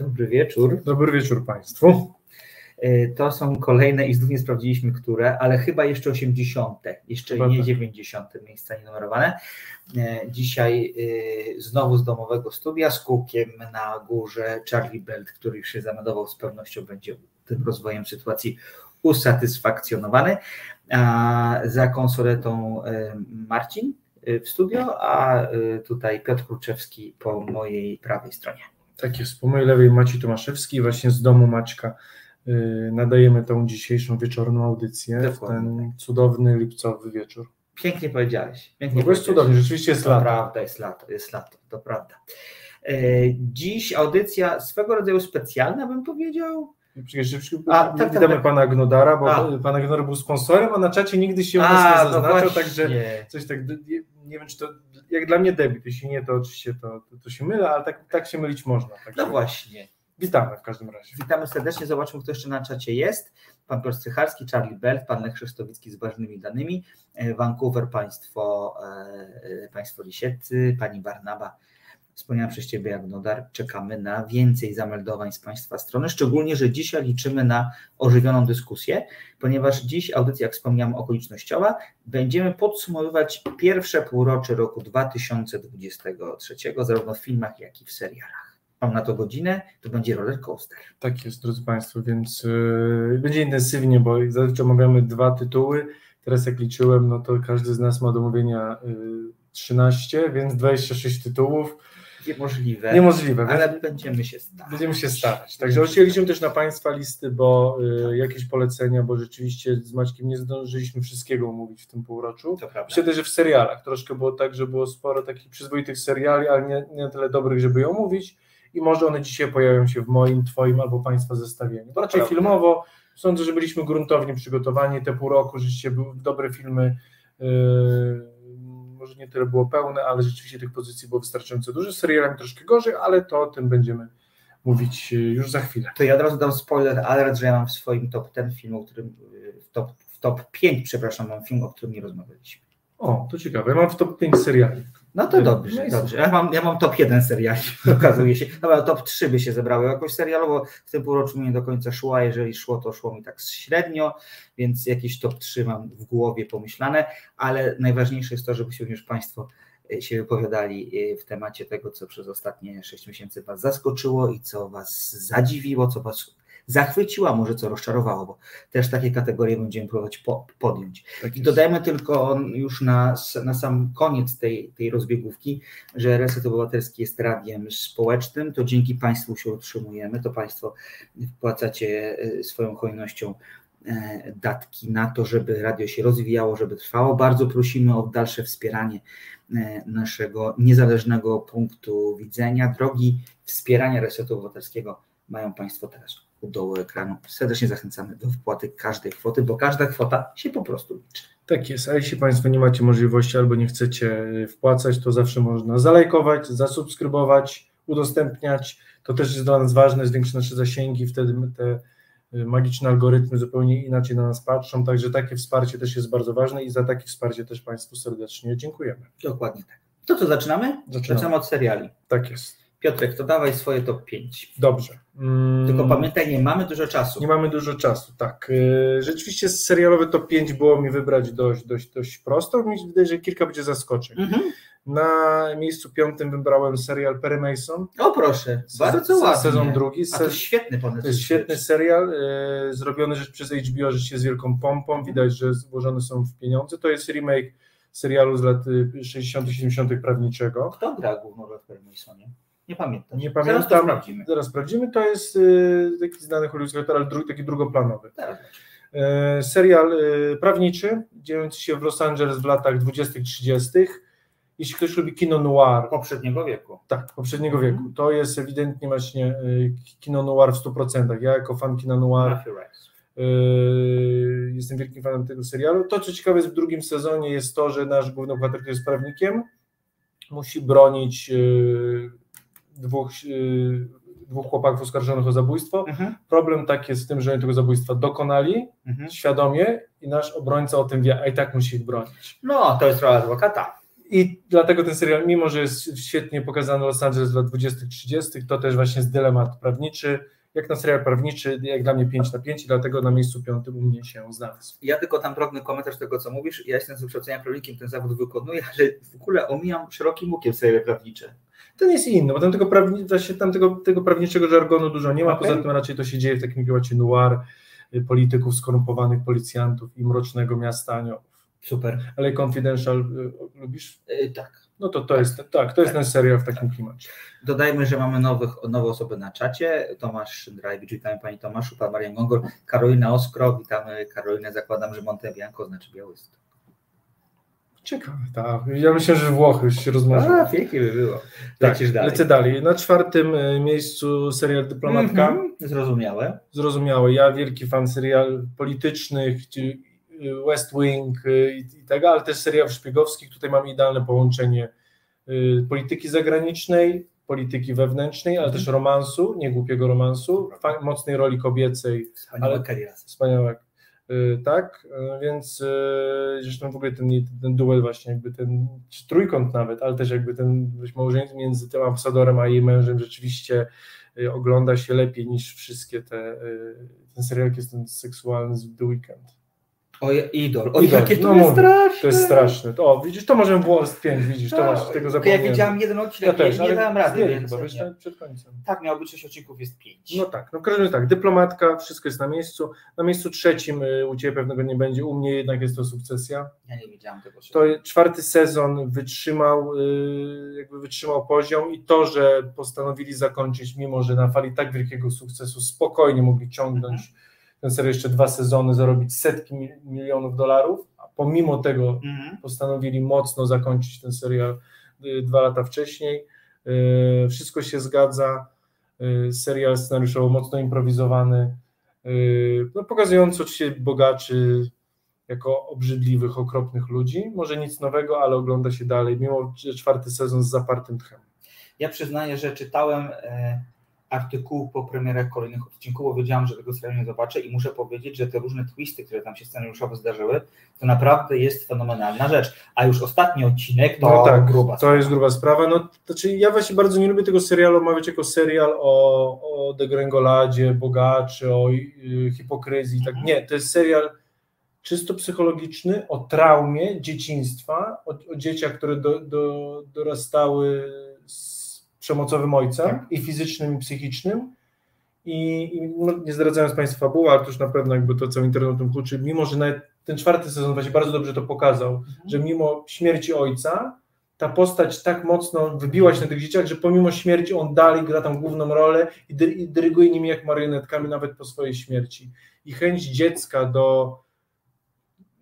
Dobry wieczór. Dobry wieczór Państwu. E, to są kolejne i znów nie sprawdziliśmy, które, ale chyba jeszcze 80. Jeszcze Chyba nie tak. 90. miejsca nienumerowane. E, Dzisiaj e, znowu z domowego studia z kółkiem na górze Charlie Belt, który już się zameldował, z pewnością będzie tym rozwojem sytuacji usatysfakcjonowany. A za konsoletą Marcin w studio, a tutaj Piotr Kruczewski po mojej prawej stronie. Tak jest, po mojej lewej Maciej Tomaszewski, właśnie z domu Maćka y, nadajemy tą dzisiejszą wieczorną audycję w Dokładnie ten cudowny lipcowy wieczór. Pięknie powiedziałeś. Pięknie No bo jest cudownie, rzeczywiście jest To lato. prawda, jest lato, jest lato, to prawda. E, Dziś audycja swego rodzaju specjalna, bym powiedział. Przecież szybciej A, tak, tak, witamy tak. pana Gnodara, bo A. pan Gnodar był sponsorem, a na czacie nigdy się u nas nie zaznaczał, no także właśnie. coś tak, nie, nie wiem czy to, jak dla mnie debiut, jeśli nie to oczywiście to, to, to się mylę, ale tak, tak się mylić można. Także No właśnie. Witamy w każdym razie. Witamy serdecznie, zobaczmy kto jeszcze na czacie jest. Pan Piotr Strycharski, Charlie Belt, pan Lech Krzysztowicki z ważnymi danymi, e, Vancouver, państwo, e, państwo Lisieccy, pani Barnaba. Wspomniałem przez Ciebie jak Nodar, czekamy na więcej zameldowań z Państwa strony, szczególnie, że dzisiaj liczymy na ożywioną dyskusję, ponieważ dziś audycja, jak wspomniałem, okolicznościowa. Będziemy podsumowywać pierwsze półrocze roku 2023, zarówno w filmach, jak i w serialach. Mam na to godzinę, to będzie roller coaster. Tak jest, drodzy Państwo, więc yy, będzie intensywnie, bo zazwyczaj omawiamy dwa tytuły. Teraz jak liczyłem, no to każdy z nas ma do mówienia yy, 13, więc 26 tytułów. Niemożliwe, Niemożliwe, więc ale będziemy się starać. będziemy się starać. Także oczywiście liczymy też na Państwa listy, bo yy, jakieś polecenia, bo rzeczywiście z Maćkiem nie zdążyliśmy wszystkiego omówić w tym półroczu. To prawda. Myślę też, że w serialach troszkę było tak, że było sporo takich przyzwoitych seriali, ale nie, nie na tyle dobrych, żeby je omówić i może one dzisiaj pojawią się w moim, Twoim albo Państwa zestawieniu. Bo raczej filmowo sądzę, że byliśmy gruntownie przygotowani te pół roku, rzeczywiście były dobre filmy, yy, może nie tyle było pełne, ale rzeczywiście tych pozycji było wystarczająco dużo, z serialami troszkę gorzej, ale to o tym będziemy mówić yy, już za chwilę. To ja od razu dam spoiler alert, że ja mam w swoim top 10 film, o którym, w top, w top 5, przepraszam, mam film, o którym nie rozmawialiśmy. O, to ciekawe, ja mam w top 5 seriali. No to No dobrze, i dobrze. Ja mam, ja mam top 1 seriali, okazuje się. Dobra, top 3 by się zebrało jakoś serialowo. W tym półroczu mi nie do końca szło, a jeżeli szło, to szło mi tak średnio, więc jakieś top 3 mam w głowie pomyślane, ale najważniejsze jest to, żebyście również Państwo e, się wypowiadali e, w temacie tego, co przez ostatnie 6 miesięcy Was zaskoczyło i co Was zadziwiło, co Was zachwyciło, a może co rozczarowało, bo też takie kategorie będziemy próbować po, podjąć. Tak I dodajmy tylko już na, na sam koniec tej, tej rozbiegówki, że Reset Obywatelski jest radiem społecznym, to dzięki Państwu się utrzymujemy, to Państwo wpłacacie e, swoją hojnością e, datki na to, żeby radio się rozwijało, żeby trwało. Bardzo prosimy o dalsze wspieranie e, naszego niezależnego punktu widzenia. Drogi wspierania Resetu Obywatelskiego mają Państwo teraz u dołu ekranu. Serdecznie zachęcamy do wpłaty każdej kwoty, bo każda kwota się po prostu liczy. Tak jest, a jeśli Państwo nie macie możliwości albo nie chcecie wpłacać, to zawsze można zalajkować, zasubskrybować, udostępniać. To też jest dla nas ważne, zwiększy nasze zasięgi, wtedy te y, magiczne algorytmy zupełnie inaczej na nas patrzą, także takie wsparcie też jest bardzo ważne i za takie wsparcie też Państwu serdecznie dziękujemy. Dokładnie tak. To co, zaczynamy? Zaczynamy. Zaczynamy od seriali. Tak jest. Piotrek, to dawaj swoje top 5. Dobrze. Mm, Tylko pamiętaj, nie mamy dużo czasu. Nie mamy dużo czasu, tak. Y, Rzeczywiście serialowe top 5 było mi wybrać dość, dość, dość prosto. Mi się wydaje, że kilka będzie zaskoczeń. Mhm. Na miejscu piątym wybrałem serial Perry Mason. O proszę, bardzo Se- ładnie. Sezon drugi. A to Se- świetny pomysł. to jest świetny serial, e, zrobiony rzecz przez HBO, rzeczywiście z wielką pompą. Widać, że włożone są w pieniądze. To jest remake serialu z lat y, 60., 70. prawniczego. Kto gra główną rolę w Permisonie? Nie pamiętam. Nie Zaraz pamiętam. sprawdzimy. Zaraz sprawdzimy. To jest y, taki znany hollywoodzki aktor, ale dru- taki drugoplanowy. Teraz. E, Serial e, prawniczy, dziejący się w Los Angeles w latach 20-30. Jeśli ktoś lubi kino noir, Poprzedniego wieku. tak, poprzedniego Mhm. wieku, to jest ewidentnie właśnie e, kino noir w 100%. Ja jako fan kina noir e, jestem wielkim fanem tego serialu. To, co ciekawe jest w drugim sezonie, jest to, że nasz główny bohater, który jest prawnikiem, musi bronić dwóch, e, dwóch chłopaków oskarżonych o zabójstwo. Mhm. Problem tak jest z tym, że oni tego zabójstwa dokonali, Mhm. świadomie i nasz obrońca o tym wie, a i tak musi ich bronić. No, to jest rola adwokata. I dlatego ten serial, mimo że jest świetnie pokazany Los Angeles lat 20-30, to też właśnie jest dylemat prawniczy. Jak na serial prawniczy, jak dla mnie 5 na 5 i dlatego na miejscu piątym u mnie się znalazł. Ja tylko tam drobny komentarz tego, co mówisz. Ja jestem z wykształcenia prawnikiem, ten zawód wykonuję, ale w ogóle omijam szerokim łukiem serial prawnicze. Ten jest inny, bo tam tego, prawni, tam tego, tego prawniczego żargonu dużo nie ma, Okej. poza tym raczej to się dzieje w takim klimacie noir, y, polityków, skorumpowanych policjantów i mrocznego miasta aniołów. Super. Ale Confidential y, lubisz? Yy, tak. No to to jest, tak, to jest ten serial w takim klimacie. Dodajmy, że mamy nowych, nowe osoby na czacie. Tomasz Szyndrajewicz, witamy Pani Tomaszu, Pan Marian Gongor, Karolina Oskro, witamy Karolinę, zakładam, że Monte Bianco znaczy Białystok. Ciekawe, tak. Ja myślę, że Włochy już się rozmarzyły. A, pięknie by było. Tak, Lecisz dalej. lecę dalej. Na czwartym y, miejscu serial Dyplomatka. Mhm, Zrozumiałe. Zrozumiałe. Ja wielki fan serial politycznych, y, West Wing y, i, i tego, ale też serialów szpiegowskich. Tutaj mamy idealne połączenie polityki zagranicznej, polityki wewnętrznej, ale Mhm. też romansu, nie głupiego romansu, mocnej roli kobiecej, Wspaniałe Ale- kariera. wspaniałe. Y, Tak, y, więc y, zresztą w ogóle ten, ten duet właśnie, jakby ten, trójkąt nawet, ale też jakby ten małżeństwo między tym ambasadorem a jej mężem rzeczywiście ogląda się lepiej niż wszystkie te, ten serial, jest ten seksualny z The Weekend. O, idol. O, Idol, jakie to no jest straszne. To jest straszne. To, o, widzisz, to możemy było z pięć, widzisz, to Tak. masz, tego Ja zapomniałem. widziałem jeden Ja odcinek, też, nie, nie dałem rady, zdjęli więc chyba, wiesz, nie. nawet przed końcem. Tak, miało być 6 odcinków, jest 5. No tak, no w każdym razie tak, dyplomatka, wszystko jest na miejscu. Na miejscu trzecim y, u Ciebie pewnego nie będzie, u mnie jednak jest to sukcesja. Ja nie widziałem tego. To czwarty sezon wytrzymał, y, jakby wytrzymał poziom i to, że postanowili zakończyć, mimo że na fali tak wielkiego sukcesu spokojnie mogli ciągnąć ten serial jeszcze dwa sezony, zarobić setki mi- milionów dolarów, a pomimo tego Mhm. postanowili mocno zakończyć ten serial y, dwa lata wcześniej. Y, Wszystko się zgadza. Y, Serial scenariuszowo mocno improwizowany, no, pokazujący oczywiście bogaczy jako obrzydliwych, okropnych ludzi. Może nic nowego, ale ogląda się dalej, mimo czwarty sezon z zapartym tchem. Ja przyznaję, że czytałem e, artykuł po premierach kolejnych odcinków, bo wiedziałem, że tego serialu nie zobaczę i muszę powiedzieć, że te różne twisty, które tam się scenariuszowo zdarzyły, to naprawdę jest fenomenalna rzecz. A już ostatni odcinek to No tak, gruba to jest gruba sprawa. No, to znaczy ja właśnie bardzo nie lubię tego serialu omawiać jako serial o, o degrengoladzie, bogaczy, o y, hipokryzji. Tak. Nie, to jest serial czysto psychologiczny o traumie dzieciństwa, o, o dzieciach, które do, do, dorastały przemocowym ojcem Tak. i fizycznym, i psychicznym. I, i no, nie zdradzając Państwa fabuły, ale to już na pewno jakby to cały internet tym kluczy, mimo że nawet ten czwarty sezon właśnie bardzo dobrze to pokazał, że mimo śmierci ojca, ta postać tak mocno wybiła się na tych dzieciach, że pomimo śmierci on dalej gra tam główną rolę i, dy, i dyryguje nimi jak marionetkami nawet po swojej śmierci. I chęć dziecka do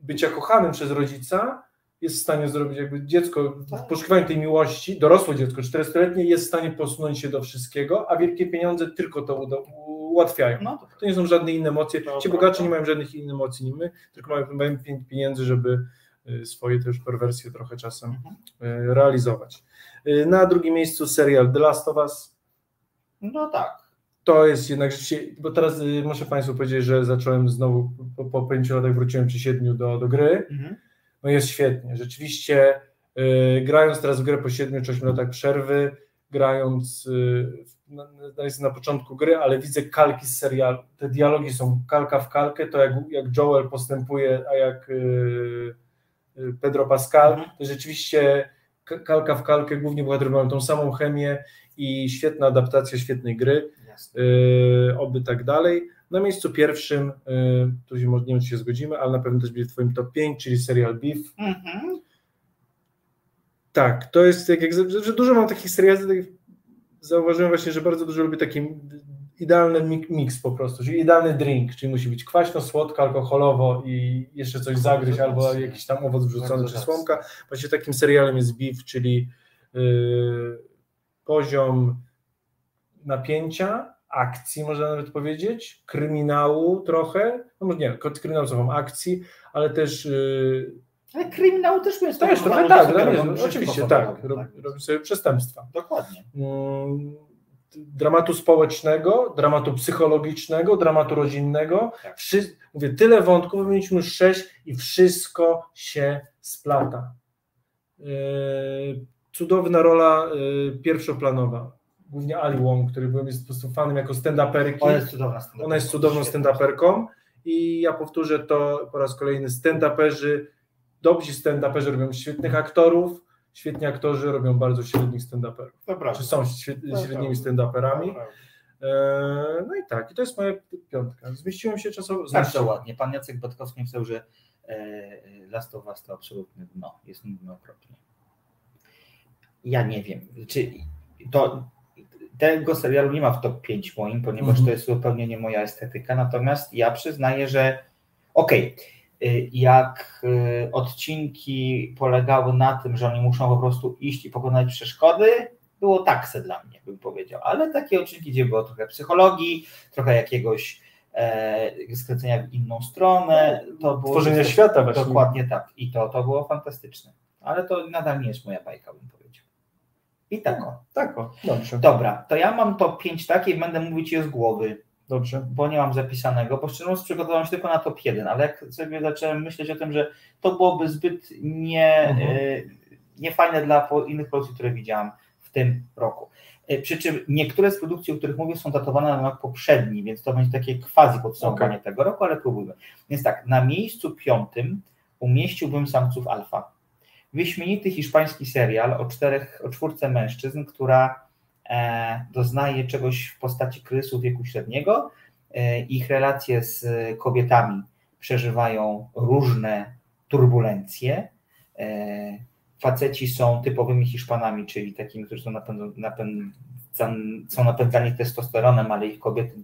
bycia kochanym przez rodzica jest w stanie zrobić, jakby dziecko w Tak. poszukiwaniu tej miłości, dorosłe dziecko, 40-letnie jest w stanie posunąć się do wszystkiego, a wielkie pieniądze tylko to ułatwiają. No, to, nie są żadne inne emocje. Ci bogacze nie mają żadnych innych emocji niż my, tylko mają, mają pie- pieniędzy, żeby y, swoje też perwersje trochę czasem Mhm. y, realizować. Y, Na drugim miejscu serial The Last of Us. no tak. To jest jednak rzeczywiście, bo teraz muszę Państwu powiedzieć, że zacząłem znowu po, po pięciu latach wróciłem czy siedmiu do, do gry. Mhm. No jest świetnie. Rzeczywiście y, grając teraz w grę po siedmiu czy ośmiu latach przerwy, grając na, na, jest na początku gry, ale widzę kalki z serialu. Te dialogi są kalka w kalkę, to jak, jak Joel postępuje, a jak y, Pedro Pascal, Mhm. to rzeczywiście kalka w kalkę, głównie bohaterowie mają tą samą chemię i świetna adaptacja świetnej gry, oby tak dalej. Na miejscu pierwszym, y, tu się może nie wiem, czy się zgodzimy, ale na pewno też będzie w Twoim top 5, czyli serial Beef. Mhm. Tak, to jest jak, jak że, dużo mam takich seriali, takich, zauważyłem właśnie, że bardzo dużo lubię taki idealny miks po prostu, czyli idealny drink, czyli musi być kwaśno, słodko, alkoholowo i jeszcze coś zagryźć, albo jakiś tam owoc wrzucony czy słomka. Właśnie takim serialem jest Beef, czyli yy, poziom napięcia, akcji można nawet powiedzieć, kryminału trochę, no może nie, kryminał mam, akcji, ale też yy, Ale kryminał też jest też trochę tak, tak, oczywiście tak, robią, robi, sobie przestępstwa. Dokładnie. Mm, dramatu społecznego, dramatu psychologicznego, dramatu rodzinnego. Tak. Wszy, mówię, tyle wątków, wymieniliśmy już sześć i wszystko się splata. cudowna rola pierwszoplanowa. Głównie Ali Wong, który byłem jest po prostu fanem jako stand-uperki. Ona jest cudowna stand Ona jest cudowną stand-uperką i ja powtórzę to po raz kolejny, stand-uperzy, dobrzy stand-uperzy robią świetnych aktorów, świetni aktorzy robią bardzo średnich stand-uperów. Czy są średnimi stand-uperami. E, no i tak, i to jest moja piątka. Zmieściłem się czasowo. Bardzo ładnie. Pan Jacek Batkowski napisał, że e, Last of Us to absolutny dno. Jest nudno okropnie. Ja nie wiem, czy to tego serialu nie ma w top 5 moim, ponieważ -hmm. to jest zupełnie nie moja estetyka, natomiast ja przyznaję, że okej, okay, jak y, odcinki polegały na tym, że oni muszą po prostu iść i pokonać przeszkody, było takse dla mnie, bym powiedział, ale takie odcinki, gdzie było trochę psychologii, trochę jakiegoś e, skręcenia w inną stronę, to było... Tworzenie świata właśnie. Dokładnie tak i to, to było fantastyczne, ale to nadal nie jest moja bajka, bym powiedział. I tak o. Tak o, dobrze. Dobra, to ja mam top 5 takie i będę mówić je z głowy. Dobrze. Bo nie mam zapisanego, bo szczerze mówiąc przygotowałem się tylko na top 1, ale jak sobie zacząłem myśleć o tym, że to byłoby zbyt nie, mhm. y, niefajne dla innych produkcji, które widziałam w tym roku. Y, przy czym niektóre z produkcji, o których mówię, są datowane na rok poprzedni, więc to będzie takie quasi podsumowanie okay. tego roku, ale próbujmy. Więc tak, na miejscu piątym umieściłbym samców alfa wyśmienity hiszpański serial o czterech, o czwórce mężczyzn, która e, doznaje czegoś w postaci kryzysu wieku średniego. E, ich relacje z kobietami przeżywają różne turbulencje. E, faceci są typowymi Hiszpanami, czyli takimi, którzy są, napęd, napęd, są napędzani testosteronem, ale ich kobiety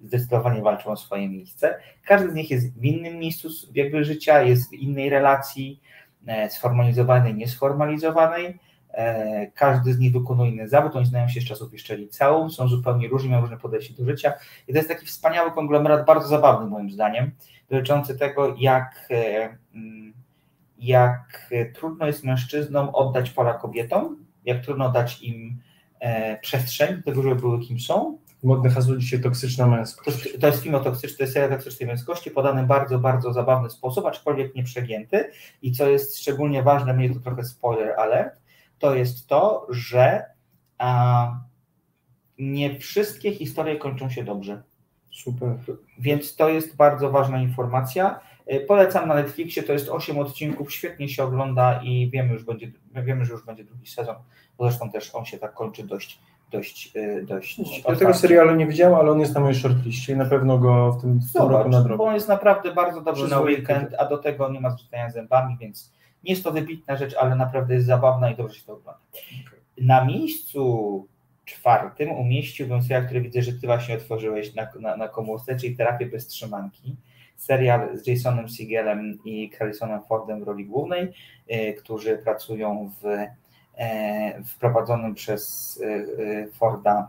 zdecydowanie walczą o swoje miejsce. Każdy z nich jest w innym miejscu jakby życia, jest w innej relacji, sformalizowanej, niesformalizowanej. E, każdy z nich wykonuje inny zawód, oni znają się z czasów jeszcze liceum, są zupełnie różni, mają różne podejście do życia. I to jest taki wspaniały konglomerat, bardzo zabawny moim zdaniem, dotyczący tego, jak, e, mm, jak trudno jest mężczyznom oddać pola kobietom, jak trudno dać im przestrzeń do tego, żeby były kim są, modne hasło dzisiaj toksyczna męskość. To, to jest film o toksycznej, to jest toksycznej męskości, podany w bardzo, bardzo zabawny sposób, aczkolwiek nie przegięty. I co jest szczególnie ważne, mnie to trochę spoiler alert, to jest to, że a, nie wszystkie historie kończą się dobrze. Super. Więc to jest bardzo ważna informacja. E, polecam na Netflixie, to jest 8 odcinków, świetnie się ogląda i wiemy, już będzie, wiemy, że już będzie drugi sezon, zresztą też on się tak kończy dość dość, e, dość Ja tego serialu nie widziałem, ale on jest na mojej shortliście i na pewno go w tym, w roku nadrobię. Bo on jest naprawdę bardzo dobry na weekend, a do tego nie ma zrzucania zębami, więc nie jest to wybitna rzecz, ale naprawdę jest zabawna i dobrze się to ogląda. Okay. Na miejscu czwartym umieściłbym serial, który widzę, że ty właśnie otworzyłeś na, na, na komórce, czyli Terapię bez trzymanki. Serial z Jasonem Siegelem i Harrisonem Fordem w roli głównej, y, którzy pracują w E, wprowadzonym przez e, e, Forda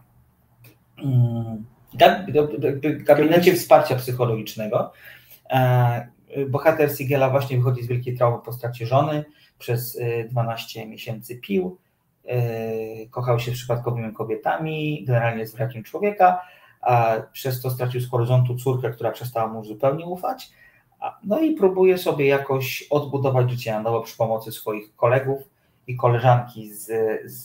gabinecie wsparcia psychologicznego. Bohater Sigela właśnie wychodzi z wielkiej traumy po stracie żony, przez 12 miesięcy pił, kochał się z przypadkowymi kobietami, generalnie z brakiem człowieka, a przez to stracił z horyzontu córkę, która przestała mu zupełnie ufać. No i próbuje sobie jakoś odbudować życie na nowo przy pomocy swoich kolegów, i koleżanki z, z,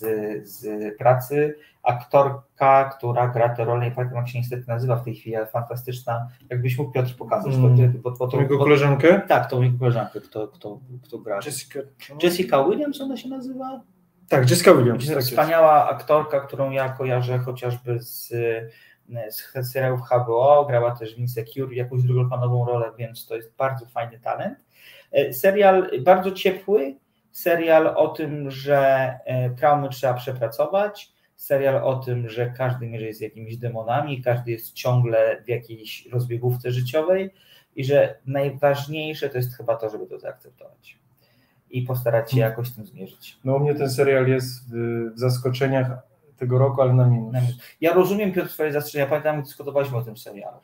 z pracy, aktorka, która gra tę rolę, nie pamiętam jak się niestety nazywa w tej chwili, ale fantastyczna, jakbyś mógł Piotr pokazać. Mm. Bo, bo, bo, jego koleżankę? Tak, tą jego koleżankę, kto, kto, kto gra. Jessica, Jessica Williams ona się nazywa? Tak, Jessica Williams. Tak wspaniała jest. aktorka, którą ja kojarzę chociażby z, z serialów HBO, grała też w Insecure, jakąś drugoplanową rolę, więc to jest bardzo fajny talent. E, serial bardzo ciepły, serial o tym, że e, traumy trzeba przepracować, serial o tym, że każdy mierzy jest jakimiś demonami, każdy jest ciągle w jakiejś rozbiegówce życiowej i że najważniejsze to jest chyba to, żeby to zaakceptować i postarać się hmm. jakoś z tym zmierzyć. No u mnie ten serial jest w, zaskoczeniach tego roku, ale na minus. Ja rozumiem Piotr twoje zastrzeżenia, pamiętam, dyskutowaliśmy o tym serialu.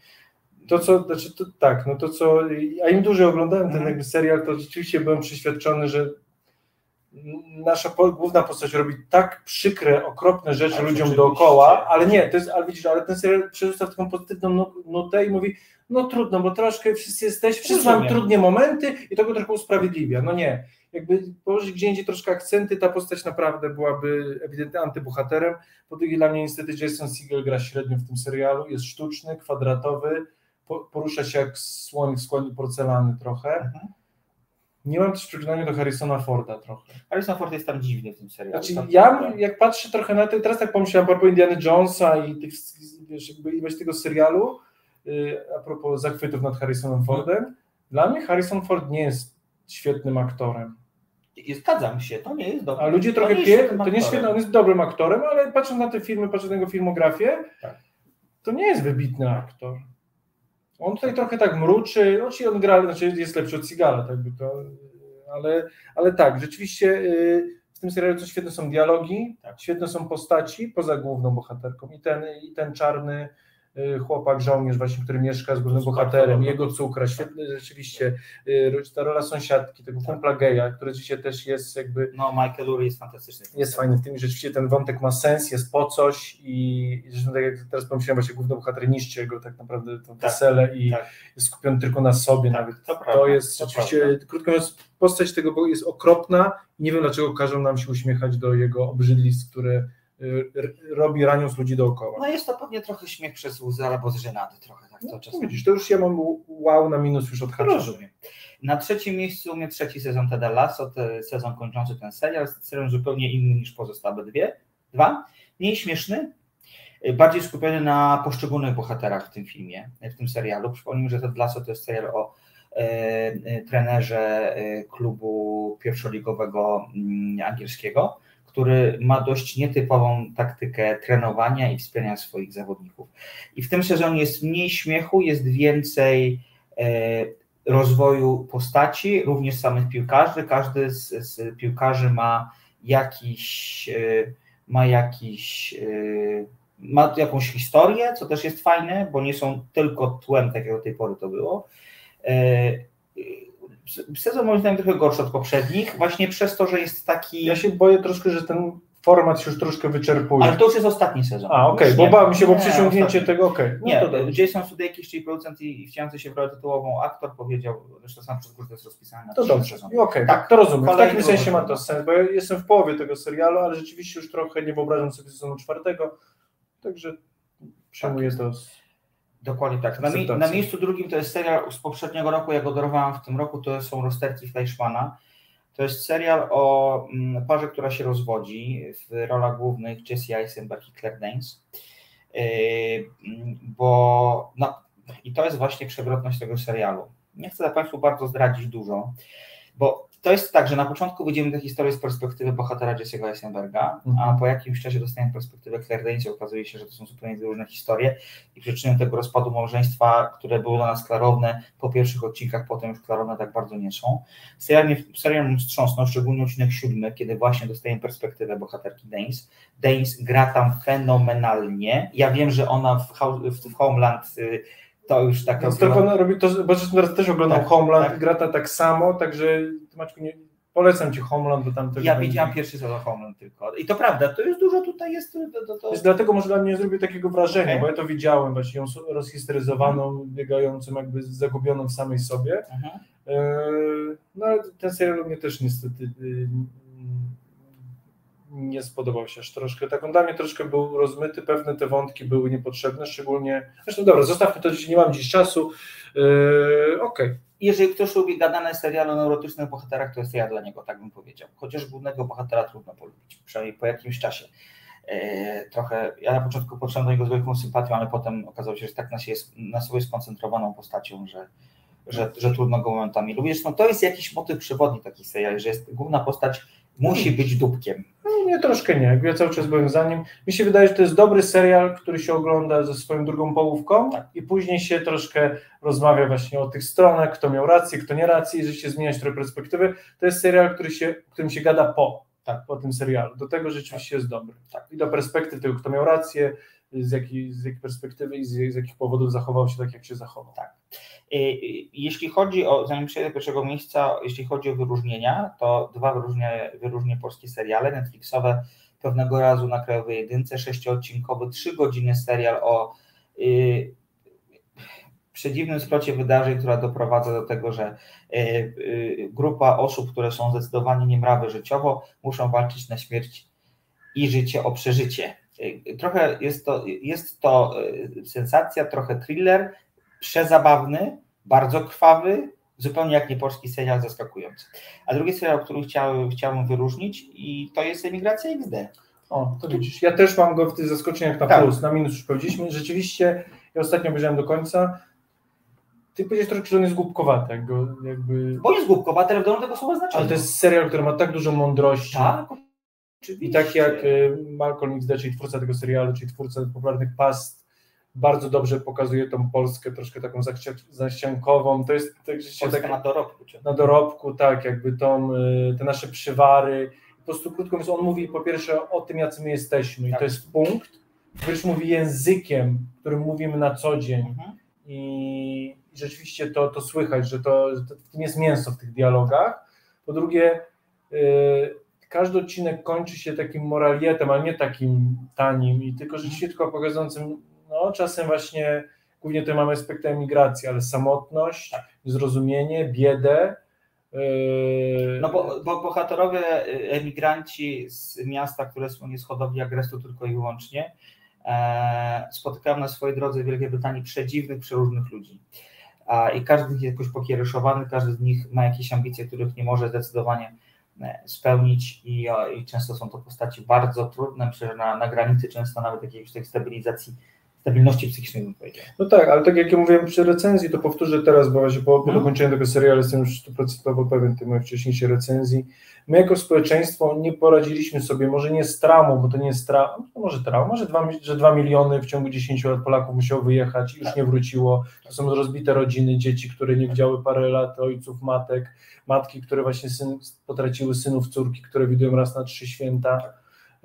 To co, znaczy to, tak, no to co, a im dłużej oglądałem ten mhm. jakby serial, to rzeczywiście byłem przeświadczony, że nasza główna postać robi tak przykre, okropne rzeczy Ale ludziom dookoła, ale nie, to jest, ale widzisz, ale ten serial przerzuca w taką pozytywną nu- nutę i mówi, no trudno, bo troszkę wszyscy jesteśmy, wszyscy mamy trudne momenty i to go trochę usprawiedliwia. No nie, jakby położyć gdzie indziej troszkę akcenty, ta postać naprawdę byłaby ewidentnie antybohaterem. Po drugie dla mnie niestety Jason Segel gra średnio w tym serialu, jest sztuczny, kwadratowy, po, porusza się jak słonik w porcelany trochę. Mhm. Nie mam też przekonania do Harrisona Forda trochę. Harrison Ford jest tam dziwny w tym serialu. Znaczy, ja jak patrzę trochę na to, teraz tak pomyślałem a propos Indiana Jonesa i tych, wiesz, jakby ilość tego serialu, yy, a propos zachwytów nad Harrisonem Fordem, dla mnie Harrison Ford nie jest świetnym aktorem. I Zgadzam się, to nie jest dobre. A ludzie trochę nie jest pie, świetnym to nie jest świetny, on jest dobrym aktorem, ale patrząc na te filmy, patrząc na jego filmografię, Tak. to nie jest wybitny aktor. On tutaj trochę tak mruczy, no czyli on gra, znaczy jest lepszy od Sigala, tak by to, ale, ale tak, rzeczywiście yy, w tym serialu co świetne są dialogi, Tak. świetne są postaci, poza główną bohaterką i ten, i ten czarny chłopak, żołnierz właśnie, który mieszka z głównym bohaterem, jego cukra, świetny rzeczywiście, yy, ta rola sąsiadki, tego kumpla geja, który dzisiaj też jest jakby No, Michael Urie jest fantastyczny. jest fajny w tym, i rzeczywiście ten wątek ma sens, jest po coś i i zresztą tak jak teraz pomyślałem, właśnie główny bohater niszczy jego tak naprawdę to Tak, wesele i tak. jest skupiony tylko na sobie Tak, nawet. to To, prawda, jest to rzeczywiście, prawda. krótko mówiąc, postać tego bo- jest okropna i nie wiem dlaczego każą nam się uśmiechać do jego obrzydlistw, które y, robi ranią z ludzi dookoła. No jest to pewnie trochę śmiech przez łzy albo z żenady trochę tak to No, czasem. widzisz, to już ja mam wow na minus już odhaczam. Rozumiem. Na trzecim miejscu u mnie trzeci sezon Ted Lasso, sezon kończący ten serial, serial zupełnie inny niż pozostałe dwie. Dwa, mniej śmieszny, y, bardziej skupiony na poszczególnych bohaterach w tym filmie, w tym serialu. Przypomnijmy, że Ted Lasso to jest serial o e, e, trenerze e, klubu pierwszoligowego mm, angielskiego, który ma dość nietypową taktykę trenowania i wspierania swoich zawodników. I w tym sezonie jest mniej śmiechu, jest więcej e, rozwoju postaci, również samych piłkarzy. Każdy z, z piłkarzy ma jakiś, e, ma jakiś, e, ma jakąś historię, co też jest fajne, bo nie są tylko tłem, tak jak do tej pory to było. Sezon moim zdaniem trochę gorszy od poprzednich, właśnie przez to, że jest taki. Ja się boję troszkę, że ten format się już troszkę wyczerpuje. Ale to już jest ostatni sezon. A, okej, Już bo bałem się, bo ostatni. tego, okej. No Nie, to dobrze. Jason Sudeikis, czyli producent i i wcielający się w rolę tytułową aktor, powiedział, zresztą sam przez górę jest rozpisane To dobrze, okej, Tak, to rozumiem. W takim sensie ma to sens, bo ja jestem w połowie tego serialu, ale rzeczywiście już trochę nie wyobrażam sobie sezonu czwartego, także przyjmuję to. Z... Dokładnie tak. Na, mi, na miejscu drugim to jest serial z poprzedniego roku, ja go dorwałam w tym roku, to są Rozterki Fleischmana. To jest serial o mm, parze, która się rozwodzi, w rolach głównych Jesse Eisenberg i Claire Danes. Yy, mm, bo, no, I to jest właśnie przewrotność tego serialu. Nie chcę Państwu bardzo zdradzić dużo, bo to jest tak, że na początku widzimy tę historię z perspektywy bohatera Jesse'ego Eisenberga, a Mhm. po jakimś czasie dostajemy perspektywę Claire Danes okazuje się, że to są zupełnie dwie różne historie i przyczyną tego rozpadu małżeństwa, które było dla nas klarowne po pierwszych odcinkach, potem już klarowne tak bardzo nie są. Serial mnie, serial mnie wstrząsnął, szczególnie odcinek siódmy, kiedy właśnie dostajemy perspektywę bohaterki Danes. Danes gra tam fenomenalnie. Ja wiem, że ona w, w, w Homeland y, to już tylko ona robi to, bo teraz też oglądam Tak, Homeland, tak. gra ta tak samo, także Maćku, nie, polecam Ci Homeland, bo tam tego Ja będzie. widziałam pierwszy sezon Homeland tylko. I to prawda, to jest dużo tutaj jest... To, to. Więc dlatego może dla mnie nie zrobił takiego wrażenia, Okej. bo ja to widziałem właśnie ją rozhisteryzowaną, biegającą, jakby zagubioną w samej sobie. Mhm. Eee, No ale ten serial mnie też niestety y, nie spodobał się aż troszkę. Tak on dla mnie troszkę był rozmyty, pewne te wątki były niepotrzebne, szczególnie. Zresztą dobra, zostawmy to nie mam dziś czasu. Eee, Okej. Jeżeli ktoś lubi gadane seriale o neurotycznych bohaterach, to jest ja dla niego, tak bym powiedział. Chociaż głównego bohatera trudno polubić, przynajmniej po jakimś czasie. E, trochę, ja na początku podszedłem do niego z wielką sympatią, ale potem okazało się, że tak na, siebie, na sobie skoncentrowaną postacią, że, że, że trudno go momentami lubić. Zresztą to jest jakiś motyw przewodni takich seriali, że jest, główna postać musi być dupkiem. No, nie, troszkę nie. Ja cały czas byłem za nim. Mi się wydaje, że to jest dobry serial, który się ogląda ze swoją drugą połówką Tak. i później się troszkę rozmawia właśnie o tych stronach, kto miał rację, kto nie rację, i że się zmieniać trochę perspektywy. To jest serial, który się, którym się gada po, tak, po tym serialu. Do tego rzeczywiście jest dobry. Tak. I do perspektyw tego, kto miał rację, z jakiej, z jakiej perspektywy i z, z jakich powodów zachował się tak, jak się zachował. Tak. Jeśli chodzi o, zanim przejdę do pierwszego miejsca, jeśli chodzi o wyróżnienia, to dwa wyróżnie, wyróżnie polskie seriale Netflixowe pewnego razu na Krajowej Jedynce, sześciodcinkowy, trzy godziny serial o yy, przedziwnym splocie wydarzeń, która doprowadza do tego, że grupa osób, które są zdecydowanie niemrawe życiowo, muszą walczyć na śmierć i życie o przeżycie. Trochę jest to, jest to y, sensacja, trochę thriller, przezabawny, bardzo krwawy, zupełnie jak nie polski serial, zaskakujący. A drugi serial, który chciałem, chciałem wyróżnić i to jest Emigracja XD. O, to widzisz. Ja też mam go w tych zaskoczeniach na tak. plus, na minus już powiedzieliśmy. Rzeczywiście, ja ostatnio obejrzałem do końca. Ty powiedziałeś troszkę, że on jest głupkowaty. Jakby, jakby... Bo jest głupkowaty, ale w dobrym tego słowa znaczenia. Ale to jest serial, który ma tak dużo mądrości. Tak, Oczywiście. I tak jak y, Malcolm X, czyli twórca tego serialu, czyli twórca popularnych past, bardzo dobrze pokazuje tą Polskę, troszkę taką zaściankową. To jest tak, Polska tak, na dorobku. Na dorobku, tak, jakby tą, y, te nasze przywary. Po prostu krótko mówiąc, on mówi po pierwsze o tym, jacy my jesteśmy. I tak. to jest punkt. Pierwszy mówi językiem, którym mówimy na co dzień. Mhm. I, I rzeczywiście to, to słychać, że to, że to, w tym jest mięso w tych dialogach. Po drugie, yy, każdy odcinek kończy się takim moralietem, ale nie takim tanim, i tylko rzeczywiście tylko pokazującym, no czasem właśnie, głównie tutaj mamy aspekty emigracji, ale samotność, tak. zrozumienie, biedę. Yy... No bo, bo bohaterowie y, emigranci z miasta, które słynie z hodowli agresu tylko i wyłącznie, e, spotykają na swojej drodze w Wielkiej Brytanii przedziwnych, przeróżnych ludzi. I każdy z nich jest jakoś pokiereszowany, każdy z nich ma jakieś ambicje, których nie może zdecydowanie spełnić i, i często są to postaci bardzo trudne, na, na granicy często nawet jakiejś tej stabilizacji stabilności psychicznej bym powiedział. No tak, ale tak jak ja mówiłem przy recenzji, to powtórzę teraz, bo właśnie po, po hmm. dokończeniu tego serialu jestem już stuprocentowo pewien tej mojej wcześniejszej recenzji. My jako społeczeństwo nie poradziliśmy sobie, może nie z traumą, bo to nie jest trauma, no może trauma, może dwa, że dwa miliony w ciągu 10 lat Polaków musiało wyjechać i już tak. nie wróciło. To są rozbite rodziny, dzieci, które nie widziały parę lat, ojców, matek, matki, które właśnie syn, potraciły synów, córki, które widują raz na trzy święta.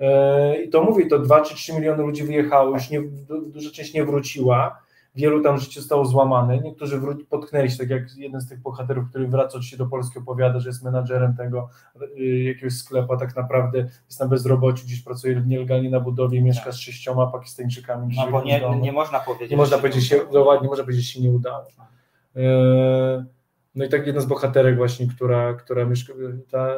E, I to mówi, to 2 czy 3 miliony ludzi wyjechało, już nie, duża część nie wróciła, wielu tam życie zostało złamane, niektórzy wró- potknęli się, tak jak jeden z tych bohaterów, który wraca się do Polski opowiada, że jest menadżerem tego y, jakiegoś sklepu, a tak naprawdę jest na bezrobociu, gdzieś pracuje nielegalnie na budowie, mieszka z sześcioma Pakistańczykami. No bo nie, nie można powiedzieć, nie można powiedzieć się, nie można powiedzieć, że się nie udało. E, no i tak jedna z bohaterek właśnie, która, która mieszka, ta,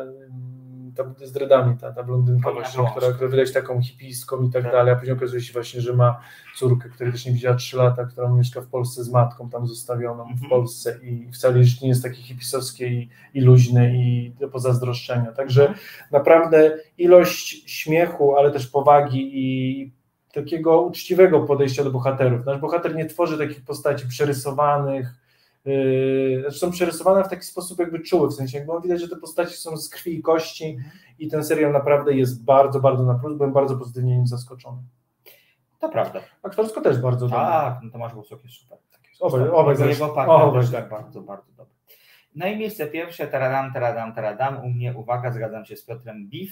ta z dreadami, ta, ta blondynka właśnie, która, która wydaje się taką hipiską i tak, tak, dalej, a później okazuje się właśnie, że ma córkę, której też nie widziała 3 lata, która mieszka w Polsce z matką tam zostawioną mhm. w Polsce i wcale już nie jest takie hipisowskie i, i luźne i do pozazdroszczenia. Także mhm. naprawdę ilość śmiechu, ale też powagi i takiego uczciwego podejścia do bohaterów. Nasz bohater nie tworzy takich postaci przerysowanych, znaczy są przerysowane w taki sposób jakby czuły, w sensie jakby widać, że te postaci są z krwi i kości i ten serial naprawdę jest bardzo, bardzo na plus, byłem bardzo pozytywnie nim zaskoczony. To prawda. Aktorsko też bardzo dobre. Tak, no Tomasz Głosok jest super. Obaj, obaj jego partner tak bardzo, bardzo dobry. No i miejsce pierwsze, taradam, taradam, taradam, u mnie, uwaga, zgadzam się z Piotrem, Beef.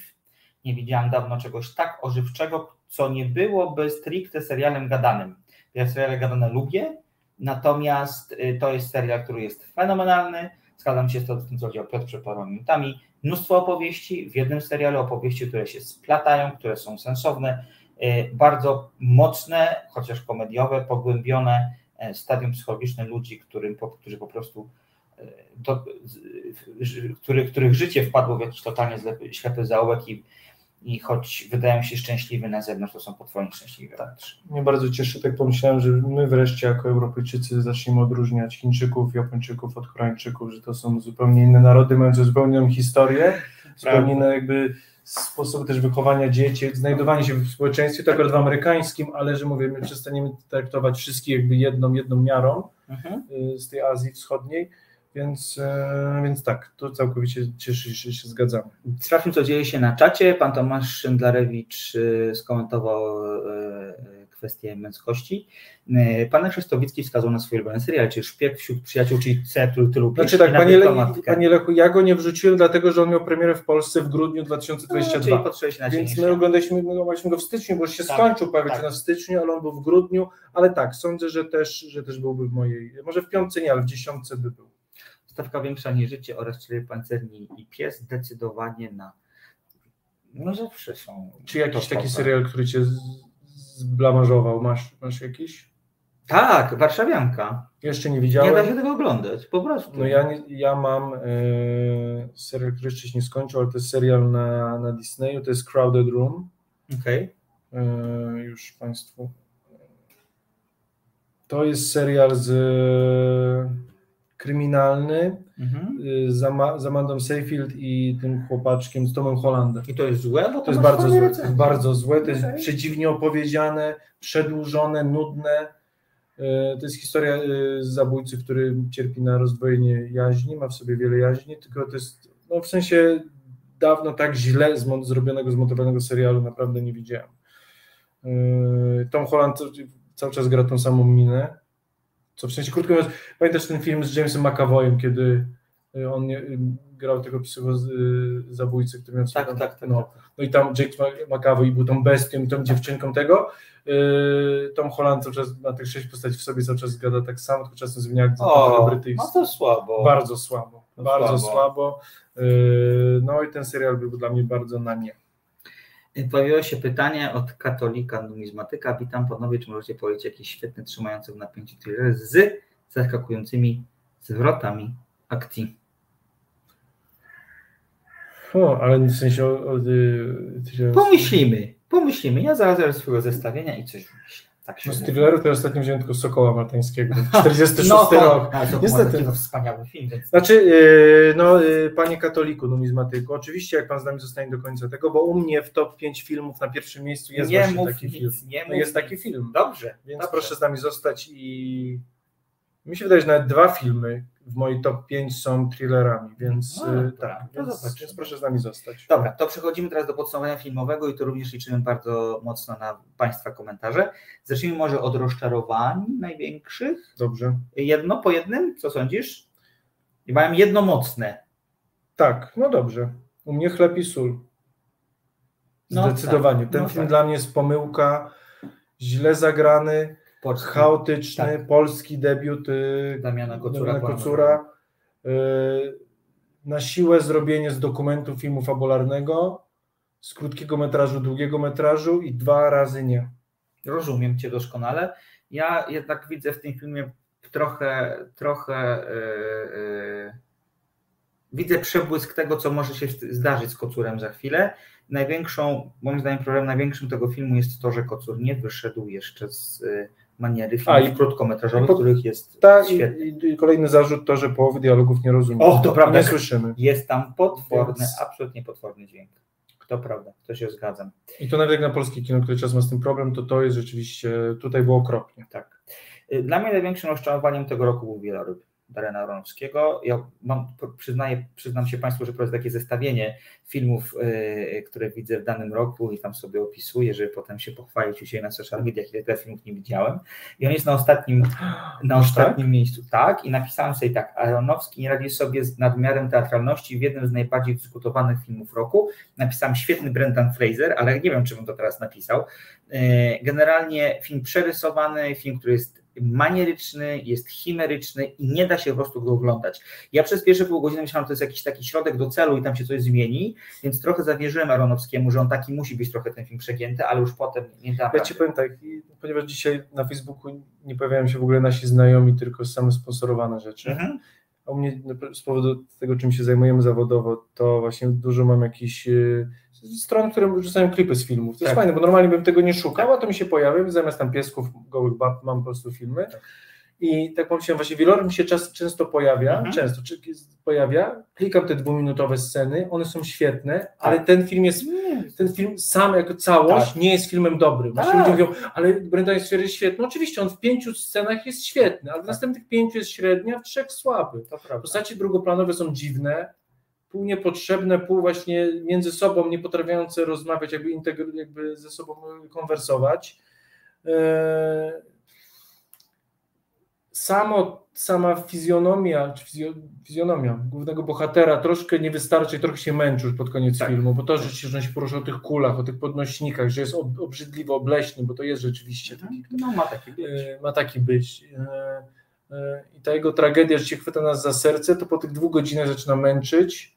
Nie widziałam dawno czegoś tak ożywczego, co nie byłoby stricte serialem gadanym. Ja seriale gadane lubię, Natomiast y, to jest serial, który jest fenomenalny. Zgadzam się z tym, co powiedział Piotr przed paroma minutami. Mnóstwo opowieści w jednym serialu, opowieści, które się splatają, które są sensowne, y, bardzo mocne, chociaż komediowe, pogłębione e, stadium psychologiczne ludzi, którym, którzy po prostu e, który, których życie wpadło w jakiś totalnie ślepy zaułek i i choć wydają się szczęśliwi na zewnątrz, to są potwornie szczęśliwi tak. Mnie bardzo cieszy, tak pomyślałem, że my wreszcie jako Europejczycy zaczniemy odróżniać Chińczyków, Japończyków od Koreańczyków, że to są zupełnie inne narody, mające zupełnie inną historię, zupełnie inne jakby sposób też wychowania dzieci, znajdowanie się w społeczeństwie, tak akurat w amerykańskim, ale że mówię, my przestaniemy traktować wszystkich jakby jedną, jedną miarą mhm. Y, z tej Azji Wschodniej, więc, e, więc tak, to całkowicie cieszę się, się zgadzamy. Sprawdźmy, co dzieje się na czacie. Pan Tomasz Szendlarewicz e, skomentował e, kwestie męskości. Pan Krzestowicki wskazał na swój ulubiony serial, czyli Szpieg wśród przyjaciół, czyli C, który ty lubisz. Znaczy tak, panie, Le, panie Lechu, ja go nie wrzuciłem, dlatego że on miał premierę w Polsce w grudniu 2022. No, więc my oglądaliśmy, oglądaliśmy go w styczniu, bo już się tak, skończył prawie tak. na styczniu, ale on był w grudniu, ale tak, sądzę, że też, że też byłby w mojej, może w piątce nie, ale w dziesiątce by był. Stawka większa niż życie oraz cztery pancerni i pies zdecydowanie na no zawsze są. Czy jakiś taki serial, który cię zblamarzował? Masz, masz jakiś? Tak, Warszawianka. Jeszcze nie widziałem. Nie da się tego oglądać, po prostu. No ja, nie, ja mam e, serial, który jeszcze się nie skończył, ale to jest serial na, na Disneyu, to jest Crowded Room. Okej. Okay. E, już Państwu. To jest serial z kryminalny mhm. Y, z, Ama, z Amandą Seyfield i tym chłopaczkiem z Tomem Hollandem. I to jest złe? to, to jest bardzo złe. To jest bardzo złe, to jest okay. przedziwnie opowiedziane, przedłużone, nudne. Y, to jest historia y, zabójcy, który cierpi na rozdwojenie jaźni, ma w sobie wiele jaźni, tylko to jest no w sensie dawno tak źle zrobionego, zmontowanego serialu naprawdę nie widziałem. Tom Holland cały czas gra tą samą minę, co w sensie krótko mówiąc, pamiętasz ten film z Jamesem McAvoyem, kiedy y, on nie, y, grał tego psychozabójcy, y, który miał tak, tak, tak, no, no i tam James McAvoy był tą bestią, tą dziewczynką tego. Tom Holland cały czas na tych sześć postaci w sobie cały czas gada tak samo, tylko czasem zmienia akcent brytyjski. No to słabo. Bardzo słabo. To bardzo słabo. słabo. No i ten serial był dla mnie bardzo na nie. Pojawiło się pytanie od katolika numizmatyka. Witam panowie, czy możecie powiedzieć jakiś świetny, trzymający w napięciu thriller z zaskakującymi zwrotami akcji? O, ale w sensie... O, o, o, pomyślimy, pomyślimy. Ja zaraz swojego zestawienia i coś wymyślę. Tak no z thrillerów to ostatnio wziąłem tylko Sokoła Maltańskiego, 46 no, rok. No, Niestety. To wspaniały film. Więc... Znaczy, yy, no yy, panie katoliku numizmatyku, oczywiście jak pan z nami zostanie do końca tego, bo u mnie w top 5 filmów na pierwszym miejscu jest nie właśnie mów taki nic, film. Nie no jest taki film. Dobrze. Więc dobrze. proszę z nami zostać i mi się wydaje, że nawet dwa filmy w mojej top 5 są thrillerami, więc no, y, tak, więc, więc, proszę z nami zostać. Dobra, to przechodzimy teraz do podsumowania filmowego i tu również liczymy bardzo mocno na Państwa komentarze. Zacznijmy może od rozczarowań największych. Dobrze. Jedno po jednym, co sądzisz? I mają jedno mocne. Tak, no dobrze. U mnie chleb i sól. Zdecydowanie. No, tak, Ten no film tak. dla mnie jest pomyłka, źle zagrany Polski. chaotyczny, tak. polski debiut y, Damiana Kocura. Damiana Kocura y, na siłę zrobienie z dokumentu filmu fabularnego, z krótkiego metrażu, długiego metrażu i dwa razy nie. Rozumiem Cię doskonale. Ja jednak widzę w tym filmie trochę, trochę yy, yy, widzę przebłysk tego, co może się zdarzyć z Kocurem za chwilę. Największą, moim zdaniem, problem największym tego filmu jest to, że Kocur nie wyszedł jeszcze z yy, maniery filmów A, i, krótkometrażowych, po, których jest ta. I, I, kolejny zarzut to, że połowy dialogów nie rozumiem. O, to prawda. Nie słyszymy. Jest tam potworny, Więc... absolutnie potworny dźwięk. To prawda, to się zgadzam. I to nawet jak na polskie kino, które czas ma z tym problem, to to jest rzeczywiście, tutaj było okropnie. Tak. Dla mnie największym rozczarowaniem tego roku był Wieloryb. Darena Aronowskiego. Ja mam, przyznaję, przyznam się Państwu, że prowadzę takie zestawienie filmów, yy, które widzę w danym roku i tam sobie opisuję, żeby potem się pochwalić u siebie na social mediach, ile tyle filmów nie widziałem. I on jest na ostatnim, na ostatnim tak? miejscu. Tak, i napisałem sobie tak, Aronowski nie radzi sobie z nadmiarem teatralności w jednym z najbardziej dyskutowanych filmów roku. Napisałem świetny Brendan Fraser, ale nie wiem, czy bym to teraz napisał. Yy, generalnie film przerysowany, film, który jest manieryczny, jest chimeryczny i nie da się po prostu go oglądać. Ja przez pierwsze pół godziny myślałem, że to jest jakiś taki środek do celu i tam się coś zmieni, więc trochę zawierzyłem Aronowskiemu, że on taki musi być trochę ten film przegięty, ale już potem nie da. Ja Ci powiem tak, ponieważ dzisiaj na Facebooku nie pojawiają się w ogóle nasi znajomi, tylko same sponsorowane rzeczy. Mhm. A u mnie z powodu tego, czym się zajmujemy zawodowo, to właśnie dużo mam jakichś y, stron, które wrzucają klipy z filmów. To tak. jest fajne, bo normalnie bym tego nie szukał, a to mi się pojawia, zamiast tam piesków, gołych bab, mam po prostu filmy. Tak. I tak pomyślałem, właśnie wielorym się czas, często pojawia, mhm. często czy, pojawia, klikam te dwuminutowe sceny, one są świetne, tak. ale ten film jest, ten film sam jako całość tak. nie jest filmem dobrym. Właśnie tak. ludzie mówią, ale Brendan jest świetny. Oczywiście on w pięciu scenach jest świetny, ale w tak. następnych pięciu jest średnia, w trzech słaby. Postaci drugoplanowe są dziwne, pół niepotrzebne, pół właśnie między sobą nie potrafiące rozmawiać, jakby, integr- jakby ze sobą konwersować. e, samo, sama fizjonomia, czy fizjo, fizjonomia głównego bohatera troszkę nie wystarczy, trochę się męczy już pod koniec Tak. filmu, bo to, że się, że się porusza o tych kulach, o tych podnośnikach, że jest ob, obrzydliwo obleśny, bo to jest rzeczywiście taki, No ma taki być. e, ma taki być. E, e, I ta jego tragedia, że się chwyta nas za serce, to po tych dwóch godzinach zaczyna męczyć.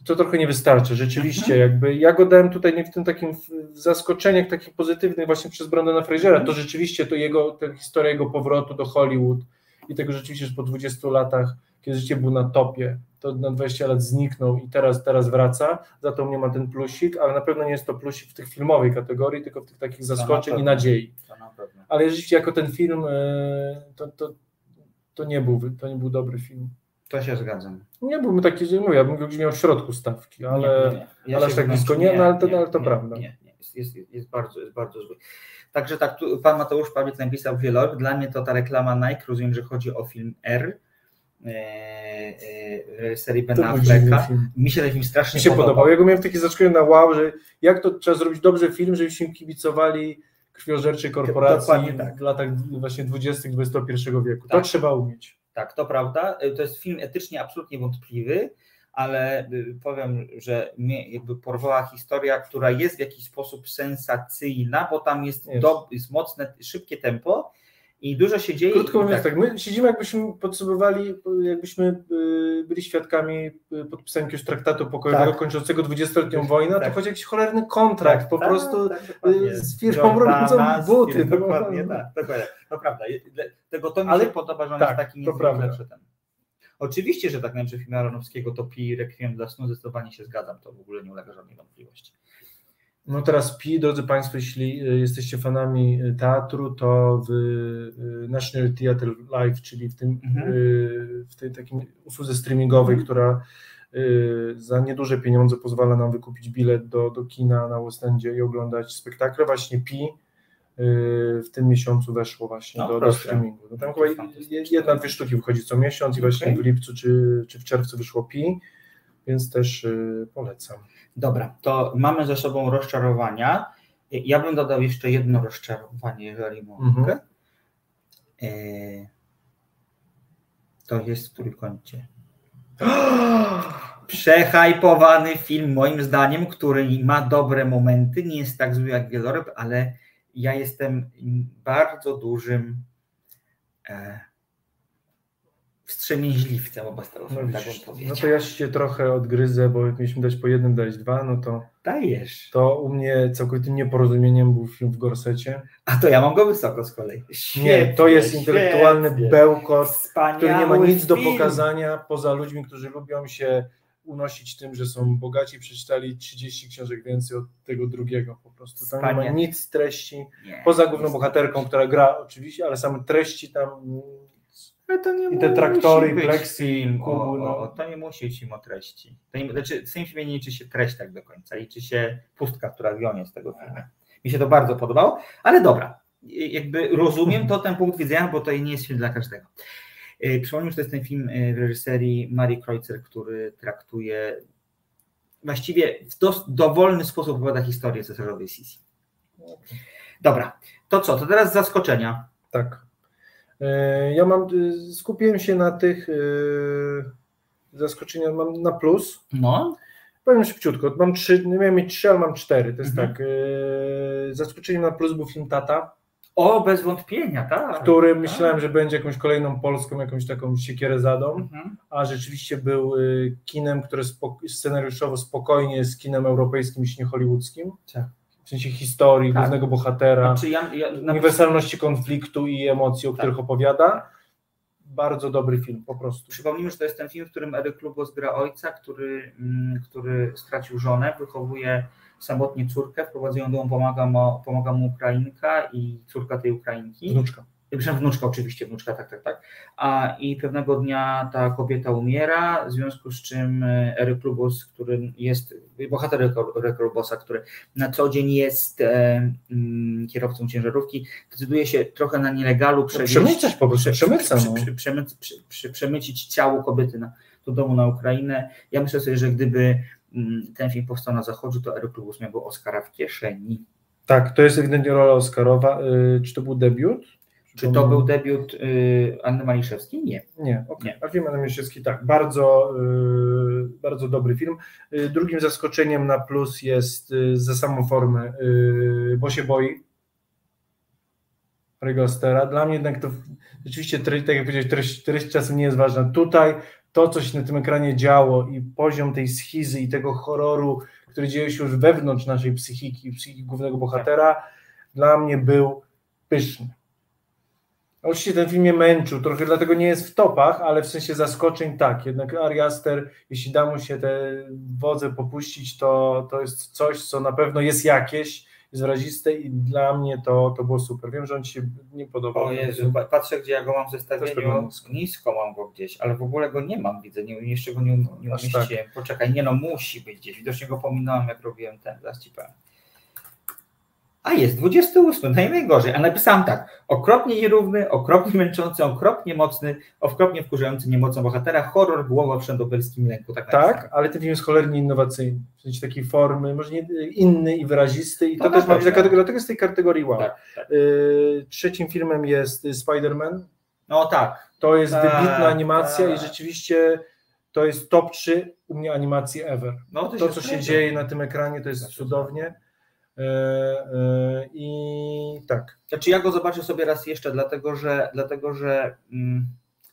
I to trochę nie wystarczy, rzeczywiście. Jakby ja go dałem tutaj nie w tym takim w zaskoczeniach takich pozytywnych właśnie przez Brandona Frasera, to rzeczywiście to jego, ta historia jego powrotu do Hollywood i tego rzeczywiście, że po 20 latach, kiedy życie był na topie, to na 20 lat zniknął i teraz, teraz wraca, za to mnie ma ten plusik, ale na pewno nie jest to plusik w tych filmowej kategorii, tylko w tych takich zaskoczeń i pewno. nadziei. Na. Ale rzeczywiście jako ten film, e, to, to, to, nie był, to nie był dobry film. To się zgadzam. Nie byłbym taki, że mówię, ja bym go gdzieś miał w środku stawki, ale Nie, nie, nie. ale aż tak blisko nie, no ale to- ale to prawda. Nie, nie. Jest, jest, bardzo, jest bardzo zły. Także tak, tu pan Mateusz Pawlik napisał wielo. Dla mnie to ta reklama Nike, rozumiem, że chodzi o film R e, e, serii to Bena był dziwny Afflecka. Mi się ten film strasznie Mi się podobał. podobał. Ja go miałem takie zaskoczenie na wow, że jak to trzeba zrobić dobrze film, żebyśmy kibicowali krwiożerczej korporacji tak. w latach właśnie 20. XXI wieku. To Tak. trzeba umieć. Tak, to prawda. To jest film etycznie absolutnie wątpliwy, ale y, powiem, że mnie jakby porwała historia, która jest w jakiś sposób sensacyjna, bo tam jest, Jest. Do, jest mocne, szybkie tempo i dużo się dzieje. Krótko mówiąc tak, my siedzimy jakbyśmy podsumowali, jakbyśmy y, byli świadkami y, podpisania jakiegoś traktatu pokojowego Tak. kończącego 20-letnią wojnę, Tak. to chodzi jakiś cholerny kontrakt, Tak, po tak, prostu tak, dokładnie. z firmą robiącą buty. no, Dokładnie, no. tak, dokładnie. To prawda. Tego to mi Ale- się podoba, że on tak, jest taki niezwykle ten. Oczywiście, że tak najlepszy film Aronowskiego to Pi Requiem dla snu, zdecydowanie się zgadzam, to w ogóle nie ulega żadnej wątpliwości. No teraz Pi, drodzy Państwo, jeśli y, jesteście fanami y, teatru, to w y, National Theatre Live, czyli w tym Mhm. w tej takim usłudze streamingowej, Mhm. która za nieduże pieniądze pozwala nam wykupić bilet do, do kina na West Endzie i oglądać spektakle, właśnie Pi w tym miesiącu weszło właśnie No, do, do streamingu. No tam chyba jedna, dwie sztuki wychodzi co miesiąc i właśnie w lipcu czy, czy w czerwcu wyszło Pi, więc też y, polecam. Dobra, to mamy ze sobą rozczarowania. Ja bym dodał jeszcze jedno rozczarowanie, jeżeli mogę. Mhm. E, To jest w trójkącie. Przehajpowany film, moim zdaniem, który ma dobre momenty, nie jest tak zły jak Wieloryb, ale ja jestem bardzo dużym e, wstrzemięźliwcem wobec tego No, tak bym no powiedział. to ja się trochę odgryzę, bo jak mieliśmy dać po jednym, dać dwa, no to, Dajesz. to u mnie całkowitym nieporozumieniem był film w Gorsecie. A to ja mam go wysoko z kolei. Nie, to jest Świetnie, intelektualny świetnie. bełkot, Wspaniały który nie ma nic do film. pokazania poza ludźmi, którzy lubią się unosić tym, że są bogaci przeczytali 30 książek więcej od tego drugiego po prostu. Tam nie ma nic z treści, Nie, poza główną bohaterką, która gra oczywiście, ale same treści tam Ale to nie I te traktory, o, no. to nie musi być film o treści. To nie, znaczy, w tym filmie nie liczy się treść tak do końca, liczy się pustka, która wionie z tego filmu. Mi się to bardzo podobało, ale dobra, jakby rozumiem to ten punkt widzenia, bo to nie jest film dla każdego. Yy, Przypomnę, że to jest ten film yy, w reżyserii Marii Kreutzer, który traktuje właściwie w dos- dowolny sposób opowiada historię cesarzowej Sisi. Dobra, to co, to teraz zaskoczenia. Tak. E, Ja mam, y, skupiłem się na tych y, zaskoczeniach, mam na plus. No, Powiem szybciutko, mam trzy, nie miałem mieć trzy, ale mam cztery. To jest Mhm. tak. y, Zaskoczeniem na plus był film Tata, o, bez wątpienia, tak. który myślałem, że będzie jakąś kolejną polską, jakąś taką siekierę zadą, Mhm. a rzeczywiście był kinem, które scenariuszowo spokojnie jest kinem europejskim, jeśli nie hollywoodzkim. Tak. W sensie historii, Tak. głównego bohatera. Znaczy ja, ja, uniwersalności konfliktu i emocji, o Tak. których opowiada. Bardzo dobry film, po prostu. Przypomnijmy, że to jest ten film, w którym Eryk Lubos gra ojca, który, mm, który stracił żonę, wychowuje samotnie córkę, wprowadza ją do domu, pomaga mu, pomaga mu Ukrainka i córka tej Ukrainki. Wnuczka. Przepraszam, wnuczka oczywiście, wnuczka, tak, tak, tak. A i pewnego dnia ta kobieta umiera, w związku z czym e, Eryk Lubos, który jest, bohater Eryka Lubosa, który na co dzień jest e, mm, kierowcą ciężarówki, decyduje się trochę na nielegalu przewieźć, Przemycać po prostu, przemyca. przy, No. przy, przemyc, przy, przy, przemycić ciało kobiety na, do domu na Ukrainę. Ja myślę sobie, że gdyby mm, ten film powstał na zachodzie, to Eryk Lubus miałby Oscara w kieszeni. Tak, to jest ewidentnie rola Oscarowa. Y, czy to był debiut? Czy to był debiut y, Anny Maliszewskiej? Nie. Nie, okay. a film Anny Maliszewskiej tak, bardzo, y, bardzo dobry film. Y, drugim zaskoczeniem na plus jest za samą formę, bo się boi. Regostera. Dla mnie jednak to rzeczywiście, tak jak powiedziałeś, treść, treść czasem nie jest ważna. Tutaj to, co się na tym ekranie działo i poziom tej schizy i tego horroru, który dzieje się już wewnątrz naszej psychiki, psychiki głównego bohatera, dla mnie był pyszny. Oczywiście ten film mnie męczył, trochę dlatego nie jest w topach, ale w sensie zaskoczeń tak. Jednak Ari Aster, jeśli da mu się te wodze popuścić, to, to jest coś, co na pewno jest jakieś, jest wyraziste i dla mnie to, to było super. Wiem, że on Ci się nie podobał. O Jezu, patrzę, gdzie ja go mam w zestawieniu, nisko. mam go gdzieś, ale w ogóle go nie mam, widzę, nie, jeszcze go nie, nie tak. umieściłem. Tak. Poczekaj, nie no, musi być gdzieś, widocznie go pominąłem, jak robiłem ten, zaraz Ci powiem. A jest 28, to nie najgorzej. A napisałem tak, okropnie nierówny, okropnie męczący, okropnie mocny, okropnie wkurzający niemocą bohatera, horror głowa w szandobelskim lęku. Tak, tak ale ten film jest cholernie innowacyjny, w sensie takiej formy, może nie, inny i wyrazisty i to, to też ma być dlatego, dlatego jest tej kategorii wow. Tak, tak. Y, trzecim filmem jest Spider-Man. No tak. To jest tak, wybitna animacja tak. i rzeczywiście to jest top 3 u mnie animacji ever. No, to, to co się dzieje na tym ekranie, to jest cudownie. E, e, I tak. Znaczy ja go zobaczę sobie raz jeszcze, dlatego że, dlatego, że mm,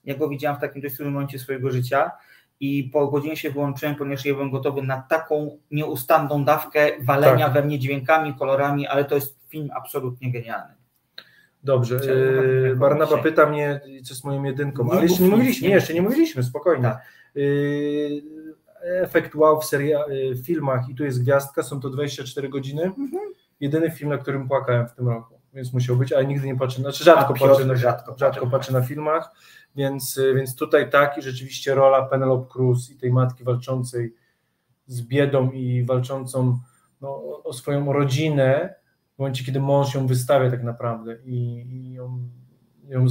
ja go widziałem w takim dość trudnym momencie swojego życia i po godzinie się wyłączyłem, ponieważ ja byłem gotowy na taką nieustanną dawkę walenia tak. we mnie dźwiękami, kolorami, ale to jest film absolutnie genialny. Dobrze. Yy, Barnaba pyta mnie, co z moją jedynką, ale jeszcze nie mówiliśmy, nie, jeszcze nie mówiliśmy, spokojnie. Tak. Yy, efekt wow w seria, y, filmach i tu jest gwiazdka, są to 24 godziny. Mhm. Jedyny film, na którym płakałem w tym roku, więc musiał być, ale nigdy nie patrzę, znaczy rzadko A, patrzę, na, rzadko, rzadko patrzę na filmach, więc, y, więc tutaj tak i rzeczywiście rola Penelope Cruz i tej matki walczącej z biedą i walczącą no, o swoją rodzinę w momencie, kiedy mąż ją wystawia tak naprawdę i, i ją, ją,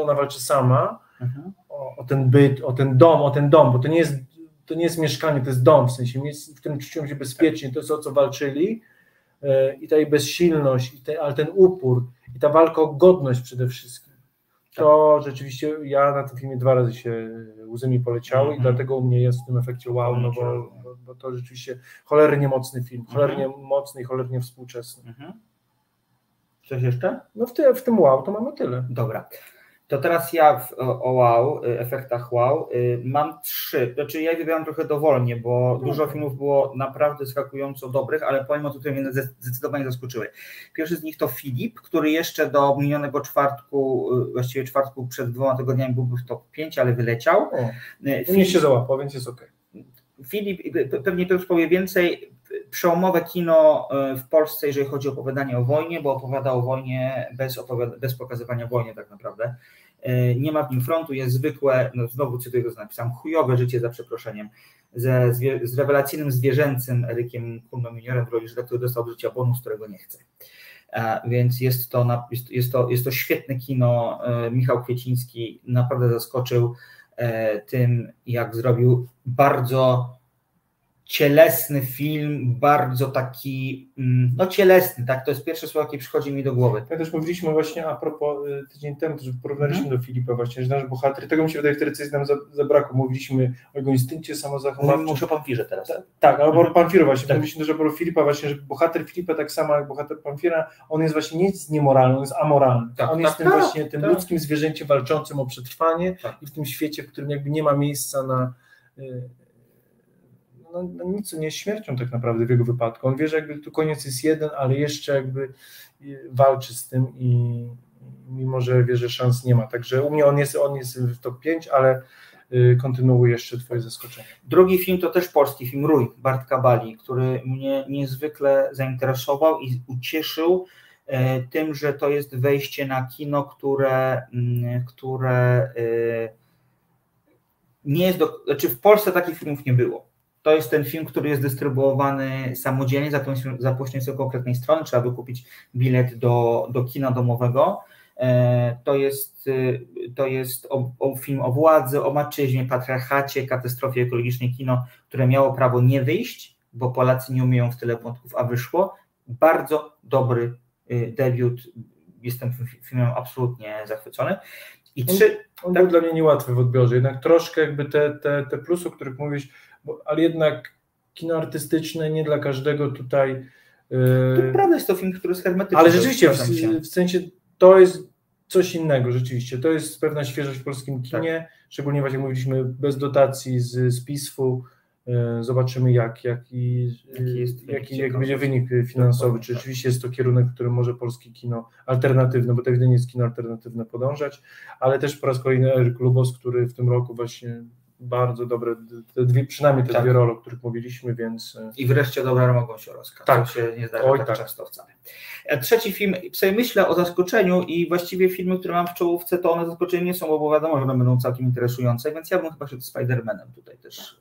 ona walczy sama mhm. o, o, ten byt, o ten dom, o ten dom, bo to nie jest to nie jest mieszkanie, to jest dom, w sensie w którym czują się bezpiecznie, to jest o co walczyli e, i ta jej bezsilność, i te, ale ten upór i ta walka o godność przede wszystkim. To tak. rzeczywiście ja na tym filmie dwa razy się łzy mi poleciały mm -hmm. i mhm. dlatego u mnie jest w tym efekcie wow, no bo, bo, bo to rzeczywiście cholernie mocny film, mhm. cholernie mm -hmm. mocny i cholernie współczesny. Mm -hmm. Coś jeszcze? No w, te, w tym wow to mamy tyle. Dobra. To teraz ja w, o wow, y, efektach wow, y, mam trzy. Znaczy ja wybrałem trochę dowolnie, bo mhm. dużo filmów było naprawdę skakująco dobrych, ale powiem o które mnie zdecydowanie zaskoczyły. Pierwszy z nich to Filip, który jeszcze do minionego czwartku, y, właściwie czwartku przed dwoma tygodniami byłby w top 5, ale wyleciał. O, Filip się załapał, więc jest ok. Filip, pewnie Piotr powie więcej, przełomowe kino w Polsce, jeżeli chodzi o opowiadanie o wojnie, bo opowiada o wojnie bez, bez pokazywania wojny tak naprawdę. E, nie ma w nim frontu, jest zwykłe, no znowu cytuję to, co napisałem, chujowe życie za przeproszeniem, ze, z rewelacyjnym zwierzęcym Erykiem Kulmem Juniorem w roli który dostał do życia bonus, którego nie chce. E, więc jest to, jest, to, jest to świetne kino. E, Michał Kwieciński naprawdę zaskoczył tym, jak zrobił bardzo cielesny film, bardzo taki, mm, no cielesny, tak, to jest pierwsze słowo, jakie przychodzi mi do głowy. Ja też mówiliśmy właśnie a propos y, tydzień temu, że porównaliśmy hmm. do Filipa właśnie, że nasz bohater, tego mi się wydaje wtedy coś nam zabrakło, mówiliśmy o jego instynkcie samozachowawczym. Muszę o Pamfirze teraz. Tak, tak albo mhm. Pamfiru właśnie, tak. mówiliśmy też o Filipa właśnie, że bohater Filipa tak samo jak bohater Pamfira, on jest właśnie nie niemoralny, on jest amoralny. Tak, on jest tak, tym tak, właśnie tym tak. ludzkim zwierzęciem walczącym o przetrwanie i w tym świecie, w którym jakby nie ma miejsca na y, no, no, nic nie jest śmiercią tak naprawdę w jego wypadku. On wie, że jakby tu koniec jest jeden, ale jeszcze jakby walczy z tym i mimo, że wie, że szans nie ma. Także u mnie on jest, on jest w top 5, ale y, kontynuuję jeszcze twoje zaskoczenie. Drugi film to też polski film Rój Bartka Bali, który mnie niezwykle zainteresował i ucieszył e, tym, że to jest wejście na kino, które, mm, które nie jest do, znaczy w Polsce takich filmów nie było. To jest ten film, który jest dystrybuowany samodzielnie za, za pośrednictwem konkretnej strony. Trzeba wykupić bilet do, do kina domowego. E, to jest, e, to jest o, o film o władzy, o maczyźnie, patriarchacie, katastrofie ekologicznej kino, które miało prawo nie wyjść, bo Polacy nie umieją w tyle wątków, a wyszło. Bardzo dobry y, debiut. Jestem filmem absolutnie zachwycony. I trzy. On, on tak? był dla mnie niełatwy w odbiorze. Jednak troszkę jakby te, te, te plusy, o których mówisz, bo, ale jednak kino artystyczne nie dla każdego tutaj. Yy... To prawda jest to film, który jest hermetyczny. Ale rzeczywiście, w, w, sensie to jest coś innego rzeczywiście. To jest pewna świeżość w polskim kinie, tak. szczególnie właśnie jak mówiliśmy bez dotacji z, z PISF-u. E, zobaczymy jak, jaki, jaki, jest, jaki, jak będzie wynik finansowy, czy rzeczywiście jest to kierunek, w którym może polskie kino alternatywne, bo to ewidentnie jest kino alternatywne podążać, ale też po raz kolejny Eryk Lubos, który w tym roku właśnie bardzo dobre, te dwie, przynajmniej te tak. dwie role, o których mówiliśmy, więc... E, I wreszcie dobra mogą się rozkazać. Tak. Się nie zdarza Oj, tak, tak, często wcale. E, trzeci film, sobie myślę o zaskoczeniu i właściwie filmy, które mam w czołówce, to one zaskoczenie nie są, bo wiadomo, że one będą całkiem interesujące, więc ja bym chyba się z Spider-Manem tutaj też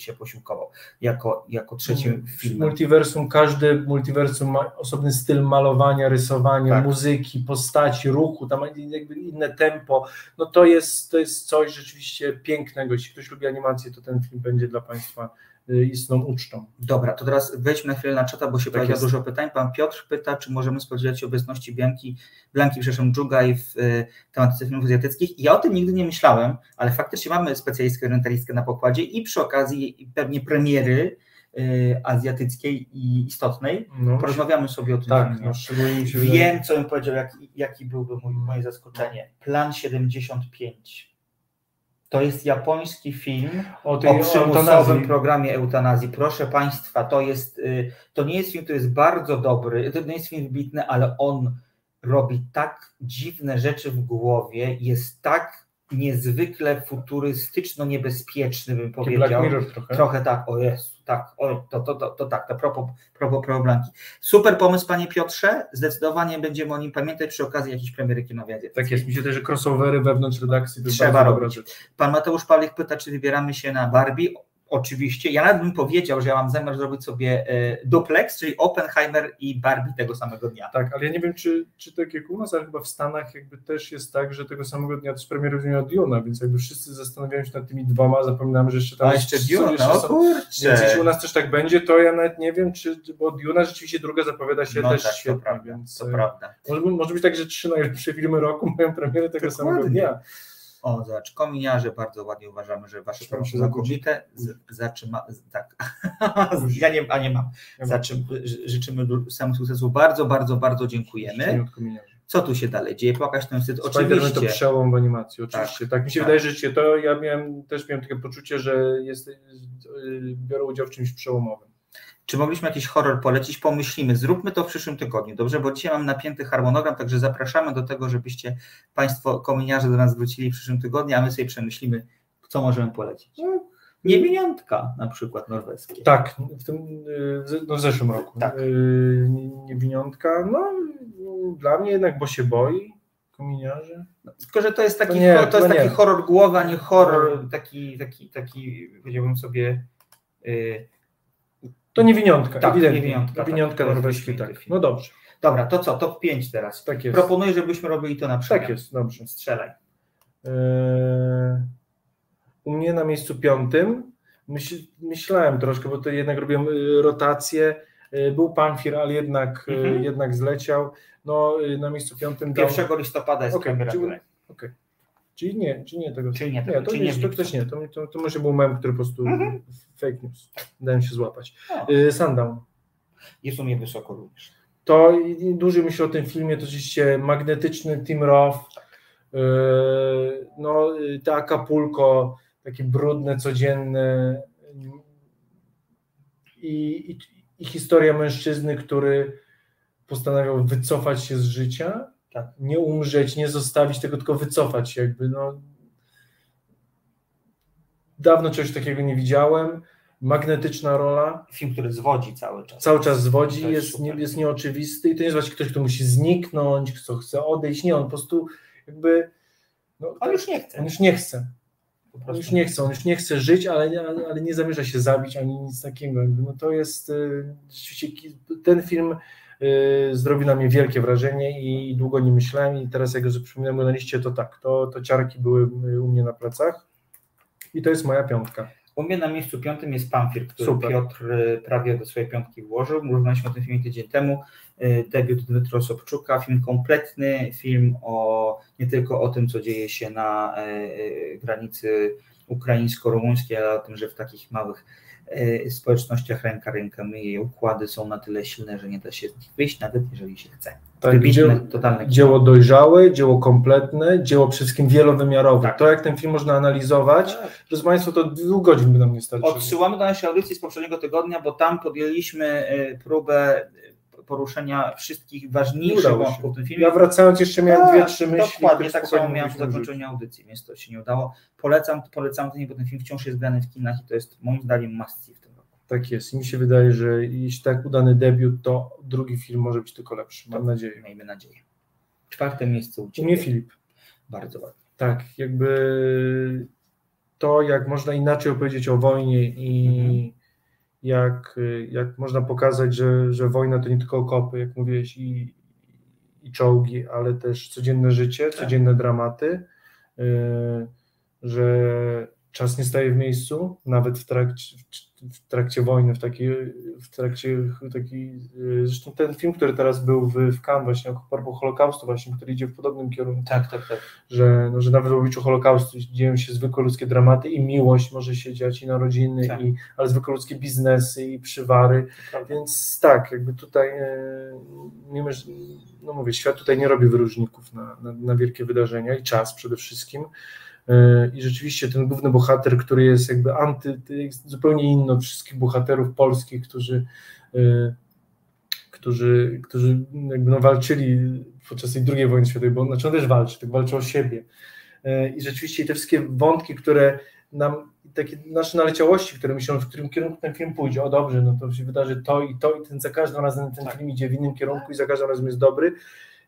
się posiłkował jako, jako trzecim mm, filmem. Multiversum, każdy multiversum ma osobny styl malowania, rysowania, tak. muzyki, postaci, ruchu, tam jakby inne tempo. No to jest, to jest coś rzeczywiście pięknego. Jeśli ktoś lubi animację, to ten film będzie dla Państwa istną ucztą. Dobra, to teraz wejdźmy na chwilę na czata, bo się tak pojawia jest. dużo pytań. Pan Piotr pyta, czy możemy spodziewać się obecności Bianki, Blanki, przepraszam, Dżugaj w y, tematyce filmów azjatyckich. Ja o tym nigdy nie myślałem, ale faktycznie mamy specjalistkę orientalistkę na pokładzie i przy okazji pewnie premiery y, azjatyckiej i istotnej. No, Porozmawiamy sobie o tym tak, No, Wiem, co bym powiedział, jaki, jaki byłby mój, moje zaskoczenie. Plan 75. To jest japoński film o, tej, o przymusowym programie eutanazji. Proszę Państwa, to jest, y, to nie jest film, który jest bardzo dobry, to nie jest film wybitny, ale on robi tak dziwne rzeczy w głowie, jest tak niezwykle futurystyczno-niebezpieczny, bym powiedział. Black Mirror trochę. Trochę tak, o Jezu, tak, o, to, to, to, to tak, to propos, propos Blanki. Super pomysł, panie Piotrze, zdecydowanie będziemy o nim pamiętać przy okazji jakiejś premiery kinowej. Tak jest, też, że crossovery wewnątrz redakcji Trzeba robić. Pan Mateusz Pawlik pyta, czy wybieramy się na Barbie. Oczywiście, ja nawet bym powiedział, że ja mam zamiar zrobić sobie e, duplex, czyli Oppenheimer i Barbie tego samego dnia. Tak, ale ja nie wiem, czy, czy tak jak u nas, ale chyba w Stanach jakby też jest tak, że tego samego dnia też premiery dnia Duna, więc jakby wszyscy zastanawiają się nad tymi dwoma, zapominamy, że jeszcze tam A jeszcze jeszcze no kurczę. Więc jeśli u nas też tak będzie, to ja nawet nie wiem, czy, bo Duna rzeczywiście druga zapowiada się no też tak, świetnie, to prawda, więc to prawda. Może, może być tak, że trzy najlepsze filmy roku mają premierę tego Dokładnie. samego dnia. O, zobacz, kominiarze bardzo ładnie uważamy, że wasze promosze są znakomite. Zatrzyma, tak. ja nie, a nie mam. Zaczym, życzymy samych sukcesów. Bardzo, bardzo, bardzo dziękujemy. Co tu się dalej dzieje? Płakać ten wstyd. Oczywiście. to przełom w animacji, oczywiście. Tak, tak mi się tak. wydaje, że się to ja miałem, też miałem takie poczucie, że jest, biorę udział w czymś przełomowym. Czy mogliśmy jakiś horror polecić? Pomyślimy. Zróbmy to w przyszłym tygodniu, dobrze? Bo dzisiaj mam napięty harmonogram, także zapraszamy do tego, żebyście Państwo kominiarze do nas wrócili w przyszłym tygodniu, a my sobie przemyślimy, co możemy polecić. No, Niewiniątka na przykład norweskie. Tak, w, tym, no w zeszłym roku. Tak. Y, niewiniątka, no dla mnie jednak, bo się boi kominiarze. No, tylko, że to jest taki, to nie, to jest taki horror głowa, nie horror taki, taki, taki powiedziałbym sobie... Yy, to niewiniątka, tak, ewidentnie. Niewiniątka, niewiniątka tak, norweski, tak. No dobrze. Dobra, to co, top 5 teraz. Tak jest. Proponuję, żebyśmy robili to na przykład. Tak jest, dobrze. Strzelaj. Eee, u mnie na miejscu piątym myśl, myślałem troszkę, bo to jednak robiłem y, rotację. Y, był Panfir, ale jednak, y, mhm. jednak zleciał. No, na miejscu piątym. 1 dał... listopada jest okay. Czyli, okay. Czyli nie, czyli nie tego. Czyli nie, tego, nie to, nie, to też nie. To, to, to może był mem, który po prostu mhm. fake news. Dałem się złapać. Y, Sundown. Jest u mnie wysoko również. To dłużej myślę o tym filmie, to oczywiście magnetyczny Tim Roth, yy, no te Acapulco, takie brudne, codzienne i, i, i historia mężczyzny, który postanawiał wycofać się z życia, tak. nie umrzeć, nie zostawić tego, tylko wycofać się jakby, no dawno czegoś takiego nie widziałem, magnetyczna rola. Film, który zwodzi cały czas. Cały czas zwodzi, jest, jest, nie, jest nieoczywisty i to nie jest właśnie ktoś, kto musi zniknąć, kto chce odejść, nie, on po prostu jakby... No, on już nie chce. On już nie chce. On już nie chce, on już nie chce żyć, ale, ale, nie zamierza się zabić ani nic takiego. No to jest y, rzeczywiście ten film zrobił na mnie wielkie wrażenie i długo nie myślałem i teraz jak go przypominam na liście, to tak, to, to ciarki były y, u mnie na plecach i to jest moja piątka. U mnie na miejscu piątym jest Pamfir, który Super. Piotr y, prawie do swojej piątki włożył. Rozmawialiśmy o tym filmie tydzień temu. Y, Debiut Dmytro Sobczuka, film kompletny, film o nie tylko o tym, co dzieje się na y, y, granicy ukraińsko-rumuńskiej, ale o tym, że w takich małych y, społecznościach ręka ręka myje, układy są na tyle silne, że nie da się z nich wyjść, nawet jeżeli się chce. Tak, Wybitne, dzieło, totalne dzieło dojrzałe, dzieło kompletne, dzieło przede wszystkim wielowymiarowe. Tak. To, jak ten film można analizować, Tak. proszę Państwa, to dwóch godzin by nam nie starczyło. Odsyłamy do naszej audycji z poprzedniego tygodnia, bo tam podjęliśmy y, próbę poruszenia wszystkich Nie ważniejszych wątków w tym filmie. Ja wracając jeszcze miałem Tak, dwie, trzy myśli. Dokładnie, tak samo miałem w mogliśmy zakończeniu audycji, więc to się nie udało. Polecam, polecam ten, bo ten film wciąż jest grany w kinach i to jest moim zdaniem must see w tym roku. Tak jest. I mi się wydaje, że jeśli tak udany debiut, to drugi film może być tylko lepszy. Mam nadzieję. Miejmy nadzieję. Czwarte miejsce u U Ciebie. mnie Filip. Bardzo ładnie. Tak, jakby to, jak można inaczej opowiedzieć o wojnie i Mhm. Jak, jak można pokazać, że, że wojna to nie tylko okopy, jak mówiłeś, i, i czołgi, ale też codzienne życie, Tak. codzienne dramaty, y, że czas nie staje w miejscu, nawet w trakcie, w trakcie wojny, w takiej, w trakcie takiej, y, zresztą ten film, który teraz był w, w Cannes właśnie, a propos Holokaustu właśnie, który idzie w podobnym kierunku, Tak, tak, tak. że, no, że nawet w obliczu Holokaustu dzieją się zwykłe ludzkie dramaty i miłość może się dziać i narodziny, Tak. i, ale zwykłe ludzkie biznesy i przywary, Prawda. więc tak, jakby tutaj, e, mimo że, no mówię, świat tutaj nie robi wyróżników na, na, na wielkie wydarzenia i czas przede wszystkim. E, I rzeczywiście ten główny bohater, który jest jakby anty, jest zupełnie inny od wszystkich bohaterów polskich, którzy, e, którzy, którzy jakby no walczyli podczas tej II wojny światowej, bo znaczy on też walczy, tak walczy o siebie. E, I rzeczywiście te wszystkie wątki, które nam, takie nasze naleciałości, które myślą, w którym kierunku ten film pójdzie, o dobrze, no to się wydarzy to i to i ten za każdym razem ten Tak. film idzie w innym kierunku i za każdym razem jest dobry.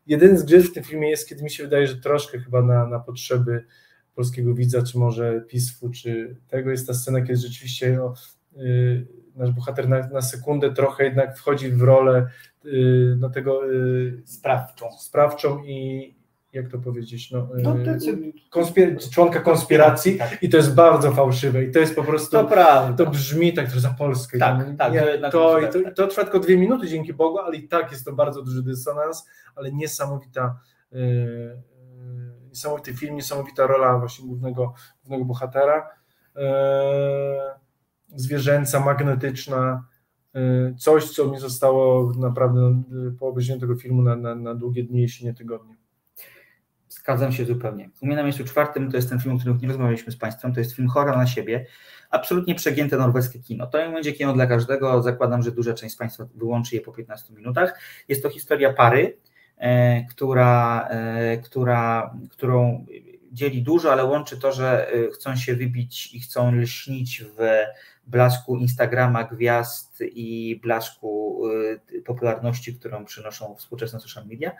Jeden z grzechów w tym filmie jest, kiedy mi się wydaje, że troszkę chyba na, na potrzeby polskiego widza, czy może PiSF-u, czy tego jest ta scena, kiedy rzeczywiście no, y, nasz bohater na, na sekundę trochę jednak wchodzi w rolę y, no, tego y, Sprawczą. sprawczą i jak to powiedzieć, no, y, No, to, konspir- członka konspiracji Tak. i to jest bardzo fałszywe i to jest po prostu, To prawda. to brzmi tak trochę za Polskę. Tak, nie, tak, nie, to to, musi i to, tak. to trwa tylko dwie minuty dzięki Bogu, ale i tak jest to bardzo duży dysonans, ale niesamowita y, niesamowity film, niesamowita rola właśnie głównego, głównego bohatera. Y, zwierzęca, magnetyczna, y, coś, co mi zostało naprawdę y, po obejrzeniu tego filmu na, na, na długie dni, jeśli nie tygodnie. Zgadzam się zupełnie. U mnie na miejscu czwartym to jest ten film, o którym nie rozmawialiśmy z Państwem, to jest film Chora na siebie. Absolutnie przegięte norweskie kino. To nie będzie kino dla każdego. Zakładam, że duża część z Państwa wyłączy je po 15 minutach. Jest to historia pary, e, która, e, która, którą dzieli dużo, ale łączy to, że e, chcą się wybić i chcą lśnić w blasku Instagrama, gwiazd i blasku e, popularności, którą przynoszą współczesne social media.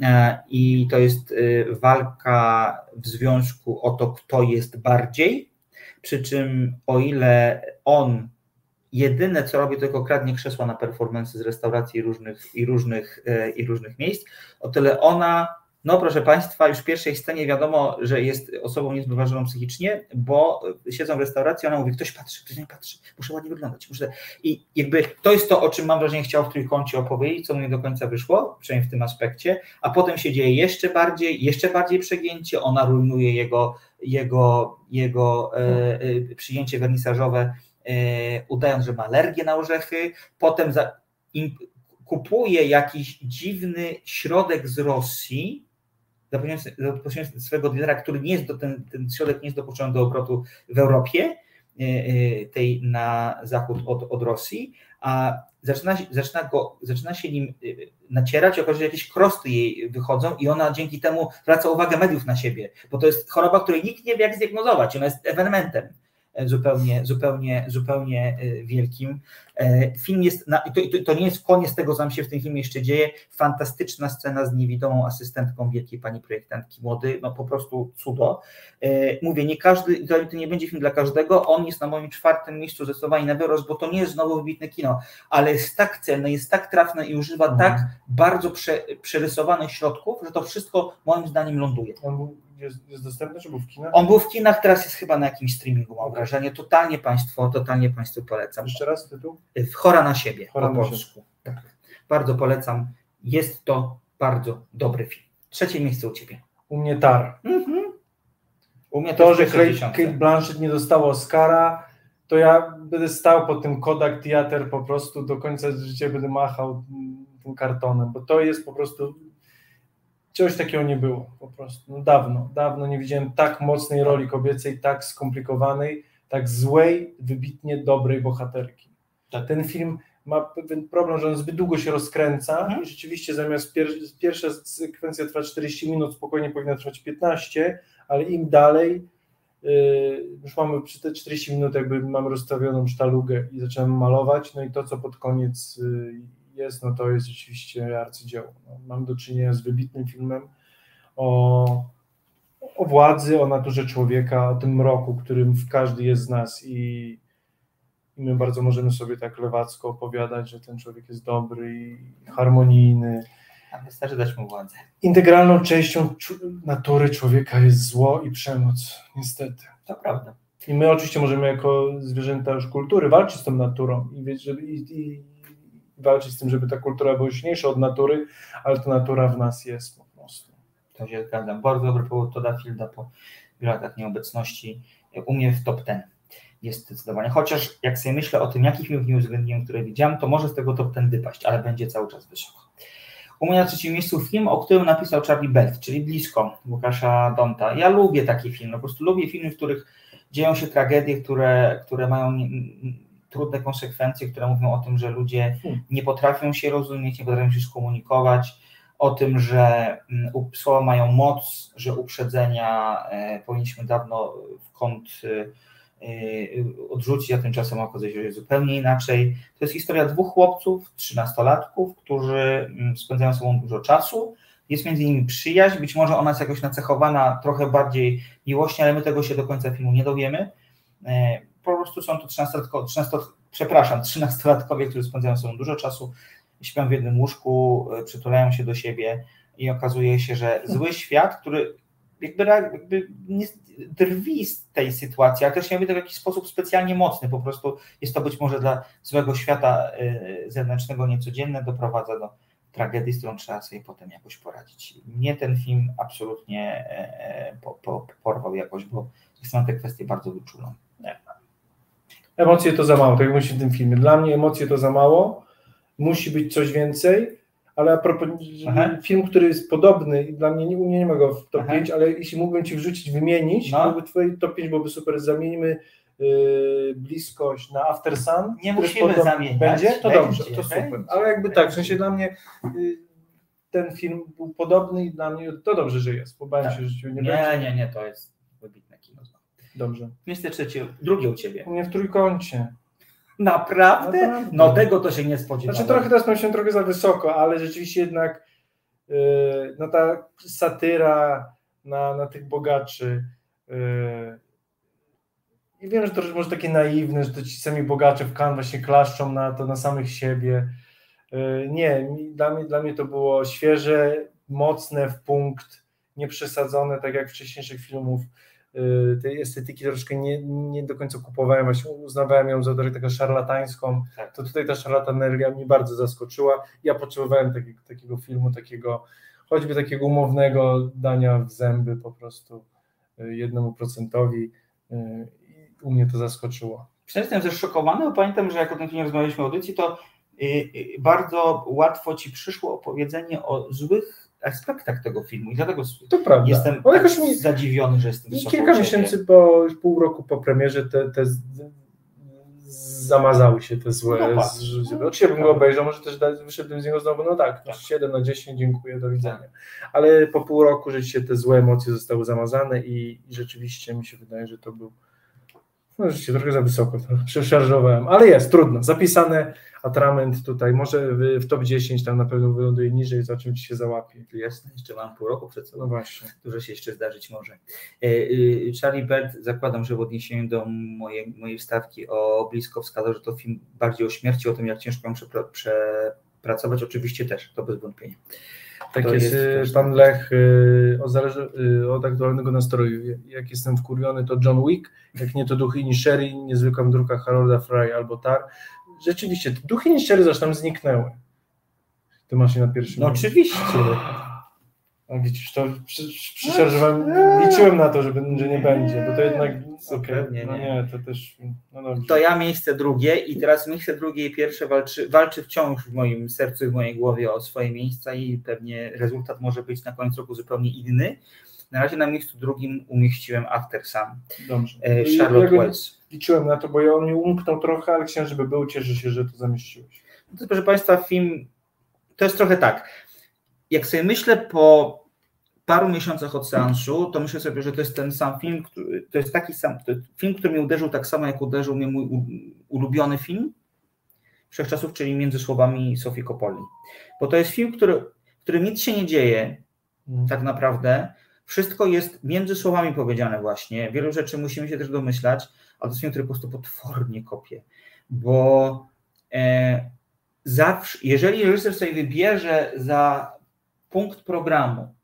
E, I to jest walka w związku o to, kto jest bardziej. Przy czym, o ile on jedyne co robi, to tylko kradnie krzesła na performance z restauracji różnych, i różnych, e, i różnych miejsc, o tyle ona, no proszę Państwa, już w pierwszej scenie wiadomo, że jest osobą niezwyważoną psychicznie, bo siedzą w restauracji, ona mówi, ktoś patrzy, ktoś nie patrzy, muszę ładnie wyglądać. Muszę... I jakby to jest to, o czym mam wrażenie chciał w trójkącie opowiedzieć, co mu nie do końca wyszło, przynajmniej w tym aspekcie, a potem się dzieje jeszcze bardziej, jeszcze bardziej przegięcie, ona rujnuje jego, jego, jego e, e, przyjęcie wernisażowe, udając, że ma alergię na orzechy, potem za, im, kupuje jakiś dziwny środek z Rosji, zapośrednikiem swojego dealera, który nie jest do, ten, ten środek nie jest dopuszczony do obrotu w Europie, tej na zachód od, od Rosji, a zaczyna, zaczyna, go, zaczyna się nim nacierać, okazuje się, że jakieś krosty jej wychodzą i ona dzięki temu zwraca uwagę mediów na siebie, bo to jest choroba, której nikt nie wie jak zdiagnozować, ona jest ewenementem zupełnie, zupełnie, zupełnie wielkim. Film jest, na, to, to nie jest koniec tego, co nam się w tym filmie jeszcze dzieje, fantastyczna scena z niewidomą asystentką wielkiej pani projektantki młody, no po prostu cudo. Mówię, nie każdy, to nie będzie film dla każdego, on jest na moim czwartym miejscu zdecydowanie na wyrost, bo to nie jest znowu wybitne kino, ale jest tak celne, jest tak trafne i używa mhm. tak bardzo prze, przerysowanych środków, że to wszystko moim zdaniem ląduje. Jest, jest dostępny, czy był w kinach? On był w kinach, teraz jest chyba na jakimś streamingu, mam wrażenie. Totalnie Państwo, totalnie Państwu polecam. Jeszcze raz tytuł? W Chora na siebie, Chora po na polsku. Tak. Bardzo polecam. Jest to bardzo dobry film. Trzecie miejsce u Ciebie. U mnie Tar. Mhm. U mnie To, że Kate, Blanchett nie dostała Oscara, to ja będę stał pod tym Kodak Theater po prostu do końca życia będę machał tym kartonem, bo to jest po prostu czegoś takiego nie było po prostu. No dawno, dawno nie widziałem tak mocnej roli kobiecej, tak skomplikowanej, tak złej, wybitnie dobrej bohaterki. Tak. Ten film ma pewien problem, że on zbyt długo się rozkręca Mhm. i rzeczywiście zamiast pier pierwsza sekwencja trwa 40 minut, spokojnie powinna trwać 15, ale im dalej yy, już mamy przy te 40 minut jakby mamy rozstawioną sztalugę i zaczynamy malować, no i to co pod koniec yy, jest, no to jest rzeczywiście arcydzieło. No, mamy do czynienia z wybitnym filmem o, o władzy, o naturze człowieka, o tym mroku, którym w każdy jest z nas i, my bardzo możemy sobie tak lewacko opowiadać, że ten człowiek jest dobry i harmonijny. A wystarczy dać mu władzę. Integralną częścią natury człowieka jest zło i przemoc, niestety. To prawda. I my oczywiście możemy jako zwierzęta już kultury walczyć z tą naturą i, żeby, i, i walczyć z tym, żeby ta kultura była silniejsza od natury, ale ta natura w nas jest po prostu. To się zgadzam. Bardzo dobry powód to da Filda po latach nieobecności. U mnie w top 10 jest zdecydowanie. Chociaż jak sobie myślę o tym, jakich filmów nie uwzględniłem, które widziałem, to może z tego top 10 wypaść, ale będzie cały czas wysoko. U mnie na trzecim miejscu film, o którym napisał Charlie Belt, czyli Blisko Łukasza Donta. Ja lubię takie filmy, po prostu lubię filmy, w których dzieją się tragedie, które, które mają trudne konsekwencje, które mówią o tym, że ludzie Hmm. nie potrafią się rozumieć, nie potrafią się skomunikować, o tym, że mm, słowa mają moc, że uprzedzenia e, powinniśmy dawno w kąt e, e, odrzucić, a tymczasem okazuje się, że jest zupełnie inaczej. To jest historia dwóch chłopców, trzynastolatków, którzy mm, spędzają sobą dużo czasu. Jest między nimi przyjaźń, być może ona jest jakoś nacechowana trochę bardziej miłością, ale my tego się do końca filmu nie dowiemy. Po prostu są to 13-latko, 13, przepraszam, 13-latkowie, którzy spędzają ze sobą dużo czasu, śpią w jednym łóżku, e, przytulają się do siebie i okazuje się, że zły świat, który jakby, jakby nie drwi z tej sytuacji, ale też nie tego w jakiś sposób specjalnie mocny, po prostu jest to być może dla złego świata e, zewnętrznego niecodzienne, doprowadza do tragedii, z którą trzeba sobie potem jakoś poradzić. Mnie ten film absolutnie e, po, po, porwał jakoś, bo jestem na te kwestie bardzo wyczulony. Emocje to za mało, tak jak mówisz w tym filmie. Dla mnie emocje to za mało, musi być coś więcej, ale a propos, film, który jest podobny i dla mnie, nie, u mnie nie ma go w top Aha. 5, ale jeśli mógłbym Ci wrzucić, wymienić, No. byłby Twój top 5 byłby super. Zamieńmy yy, bliskość na After Sun. Nie musimy podobny- zamieniać. Będzie? To Będzie, dobrze, to super. będzie, Ale jakby tak, w sensie będzie. dla mnie yy, ten film był podobny i dla mnie to dobrze, że jest, bo bałem Tak. się, że nie, Nie, będzie. nie, nie, to jest. Dobrze. Miejsce trzecie, drugie u Ciebie. U mnie w trójkącie. Naprawdę? Naprawdę. No tego to się nie spodziewałem. Znaczy trochę teraz pomyślałem trochę za wysoko, ale rzeczywiście jednak yy, no ta satyra na, na tych bogaczy yy, i wiem, że to może takie naiwne, że to ci sami bogacze w Cannes właśnie klaszczą na to, na samych siebie. Yy, nie, dla, mnie, dla mnie to było świeże, mocne w punkt, nieprzesadzone, tak jak wcześniejszych filmów. Yy, tej estetyki troszkę nie, nie do końca kupowałem, właśnie uznawałem ją za trochę taką szarlatańską, Tak. to tutaj ta szarlataneria mnie bardzo zaskoczyła. Ja potrzebowałem takiego, takiego filmu, takiego choćby takiego umownego dania w zęby po prostu y, jednemu procentowi y, i u mnie to zaskoczyło. Przecież jestem zeszokowany, bo pamiętam, że jak o tym filmie rozmawialiśmy w audycji, to y, y, bardzo łatwo Ci przyszło opowiedzenie o złych aspektach tego filmu i dlatego jestem tak mi zadziwiony, że jestem i kilka miesięcy po, pół roku po premierze te, te z, zamazały się te złe. No z, z, oczywiście bym go obejrzał, może też wyszedłem z niego znowu, no tak, Tak. 7 na 10, dziękuję, do widzenia. Ale po pół roku rzeczywiście te złe emocje zostały zamazane i, i rzeczywiście mi się wydaje, że to był no rzeczywiście trochę za wysoko, trochę przeszarżowałem, ale jest, trudno, zapisane, atrament tutaj, może w, w top 10 tam na pewno wyląduje niżej, zobaczymy, czy się załapie. Jasne, jeszcze mam pół roku przed No sobą. właśnie. Dużo się jeszcze zdarzyć może. E, y, Charlie Bert, zakładam, że w odniesieniu do mojej, mojej wstawki o blisko wskazał, że to film bardziej o śmierci, o tym, jak ciężko ją przepra- przepracować. Oczywiście też, to bez wątpienia. Tak To jest, jest y, pan Lech y, o zależy, y, od aktualnego nastroju. Jak jestem wkurwiony, to John Wick, jak nie to Duchy Nishery, niezwykła druga Harolda Fry albo Tar. Rzeczywiście, Duchy Nishery zresztą zniknęły. Ty masz je na pierwszym No miejscu. oczywiście. Widzisz, to przy- przyszarżowałem, liczyłem na to, że, że nie będzie, bo to jednak, okej, Zupełnie no nie. nie, to też, no dobrze. To ja miejsce drugie i teraz miejsce drugie i pierwsze walczy, walczy wciąż w moim sercu i w mojej głowie o swoje miejsca i pewnie rezultat może być na końcu roku zupełnie inny. Na razie na miejscu drugim umieściłem After Sun, Dobrze. Ja Charlotte go Wells. Liczyłem na to, bo ja on mi umknął trochę, ale chciałem, żeby był, cieszę się, że to zamieściłeś. No to, proszę Państwa, film to jest trochę tak. Jak sobie myślę po paru miesiącach od seansu, to myślę sobie, że to jest ten sam film, który, to jest taki sam to jest film, który mnie uderzył tak samo, jak uderzył mnie mój ulubiony film wszechczasów, czyli Między słowami Sofii Coppoli. Bo to jest film, który, w którym nic się nie dzieje, Mhm. tak naprawdę. Wszystko jest między słowami powiedziane właśnie. Wielu rzeczy musimy się też domyślać, a to jest film, który po prostu potwornie kopie. Bo e, zawsze, jeżeli reżyser sobie wybierze za punkt programu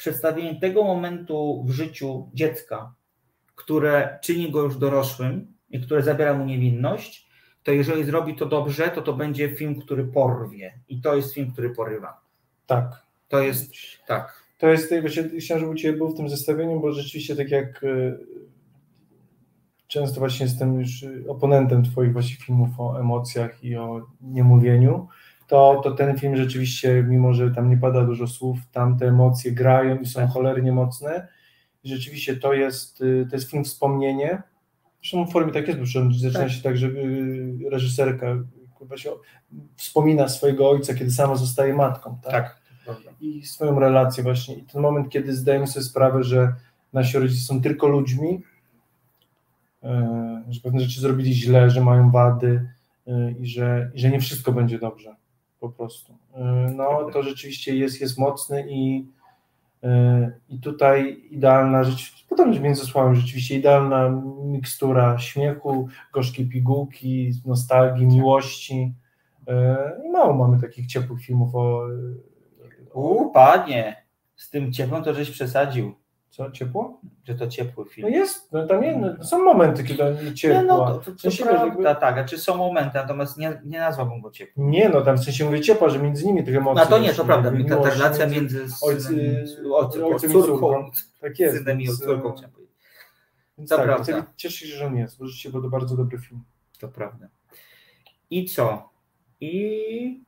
przedstawienie tego momentu w życiu dziecka, które czyni go już dorosłym i które zabiera mu niewinność, to jeżeli zrobi to dobrze, to to będzie film, który porwie. I to jest film, który porywa. Tak. To jest tak. To jest, chciałem, żeby u Ciebie był w tym zestawieniu, bo rzeczywiście tak jak y, często właśnie jestem już y, oponentem Twoich właśnie filmów o emocjach i o niemówieniu, to, to ten film rzeczywiście, mimo że tam nie pada dużo słów, tam te emocje grają i są cholernie mocne. I rzeczywiście to jest, y, to jest film wspomnienie. Zresztą w formie tak jest, bo zaczyna Tak. się tak, że y, reżyserka kurwa się wspomina swojego ojca, kiedy sama zostaje matką. Tak? Tak. i swoją relację właśnie. I ten moment, kiedy zdajemy sobie sprawę, że nasi rodzice są tylko ludźmi, e, że pewne rzeczy zrobili źle, że mają wady e, i że, i że nie wszystko będzie dobrze po prostu. E, No to rzeczywiście jest, jest mocny i, e, i tutaj idealna rzecz, potem między słowami rzeczywiście idealna mikstura śmiechu, gorzkiej pigułki, nostalgii, miłości. E, I mało mamy takich ciepłych filmów o, U, panie, z tym ciepłem to żeś przesadził, Co, ciepło? że to ciepły No film. jest, no tam jest, no, są momenty, kiedy on ciepło. Nie, no to, to, W to sensie, prawda, jakby- tak, a czy są momenty, natomiast nie, nie nazwałbym go ciepłym. Nie, no tam w sensie mówię ciepła, że między nimi tych emocji. No to nie, to prawda, ta, ta relacja między- ojcy- ojcem, ojcem i córką. Tak jest. synem i córką, e. Więc tak, prawda. cieszę się, że on jest, bo rzeczywiście był to bardzo dobry film. To prawda. I co? I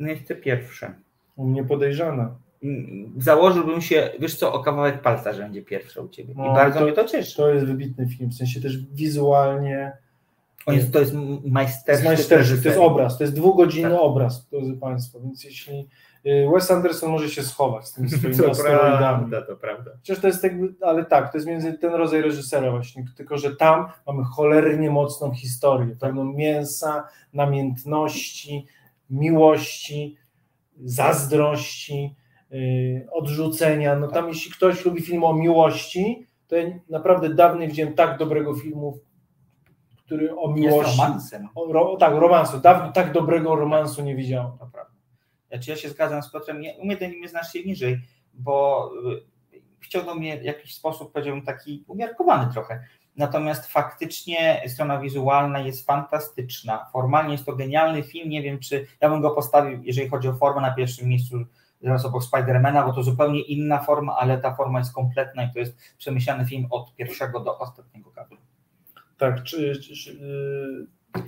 miejsce pierwsze. U mnie podejrzana. Mm, Założyłbym się, wiesz co, o kawałek palca, że będzie pierwsze u ciebie. I No, bardzo to- mnie to cieszy. To jest wybitny film, w sensie też wizualnie. On jest, to jest majstersztyk to jest obraz, to jest dwugodzinny Tak. obraz, drodzy Państwo, więc jeśli y, Wes Anderson może się schować z tymi swoimi To prawda, to prawda. Przecież to jest jakby, ale tak, to jest między ten rodzaj reżysera właśnie, tylko że tam mamy cholernie mocną historię, pełną mięsa, namiętności, miłości, zazdrości, odrzucenia. No tam jeśli ktoś lubi film o miłości, to ja naprawdę dawno nie widziałem tak dobrego filmu, który o Jest miłości, romansem. o, ro, tak, romansu, dawno tak dobrego romansu nie widziałem. To prawda. Znaczy ja się zgadzam z Piotrem, nie, u mnie ten jest znacznie niżej, bo y, wciągnął mnie w jakiś sposób, powiedziałbym, taki umiarkowany trochę. Natomiast faktycznie strona wizualna jest fantastyczna. Formalnie jest to genialny film. Nie wiem, czy ja bym go postawił, jeżeli chodzi o formę, na pierwszym miejscu zaraz obok Spidermana, bo to zupełnie inna forma, ale ta forma jest kompletna i to jest przemyślany film od pierwszego do ostatniego kadru. Tak, czy, czy, czy, yy,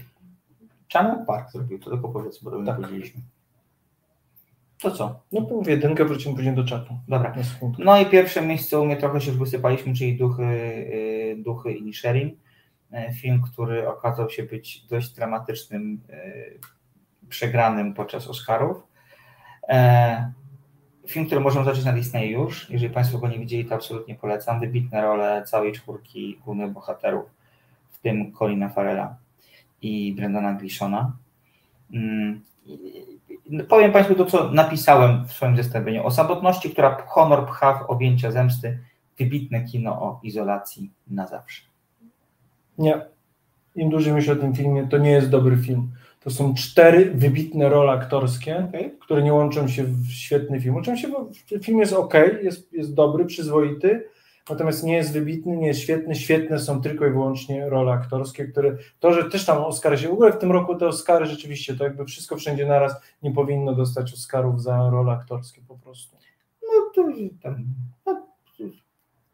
Channel Park zrobił, to tylko powiedz, bo Tak. powiedzieliśmy. To co? no w jedynkę wrócimy później do czatu. Dobra. No i pierwsze miejsce u mnie trochę się wysypaliśmy, czyli Duchy, y, Duchy i Nisherin. E, Film, który okazał się być dość dramatycznym, y, przegranym podczas Oscarów. Film, który możemy zobaczyć na Disney już. Jeżeli Państwo go nie widzieli, to absolutnie polecam. Wybitne role całej czwórki głównych bohaterów, w tym Colina Farrella i Brendana Glishona. Mm, i- Powiem Państwu to, co napisałem w swoim zestawieniu. O samotności, która honor pcha w objęcia zemsty. Wybitne kino o izolacji na zawsze. Nie. Im dłużej myślę o tym filmie, to nie jest dobry film. To są cztery wybitne role aktorskie, Okay. które nie łączą się w świetny film. Łączą się, bo film jest ok, jest, jest dobry, przyzwoity, natomiast nie jest wybitny, nie jest świetny. Świetne są tylko i wyłącznie role aktorskie, które to, że też tam Oscary się, w ogóle w tym roku te Oscary rzeczywiście, to jakby wszystko wszędzie naraz nie powinno dostać Oscarów za role aktorskie po prostu. No to tam. No,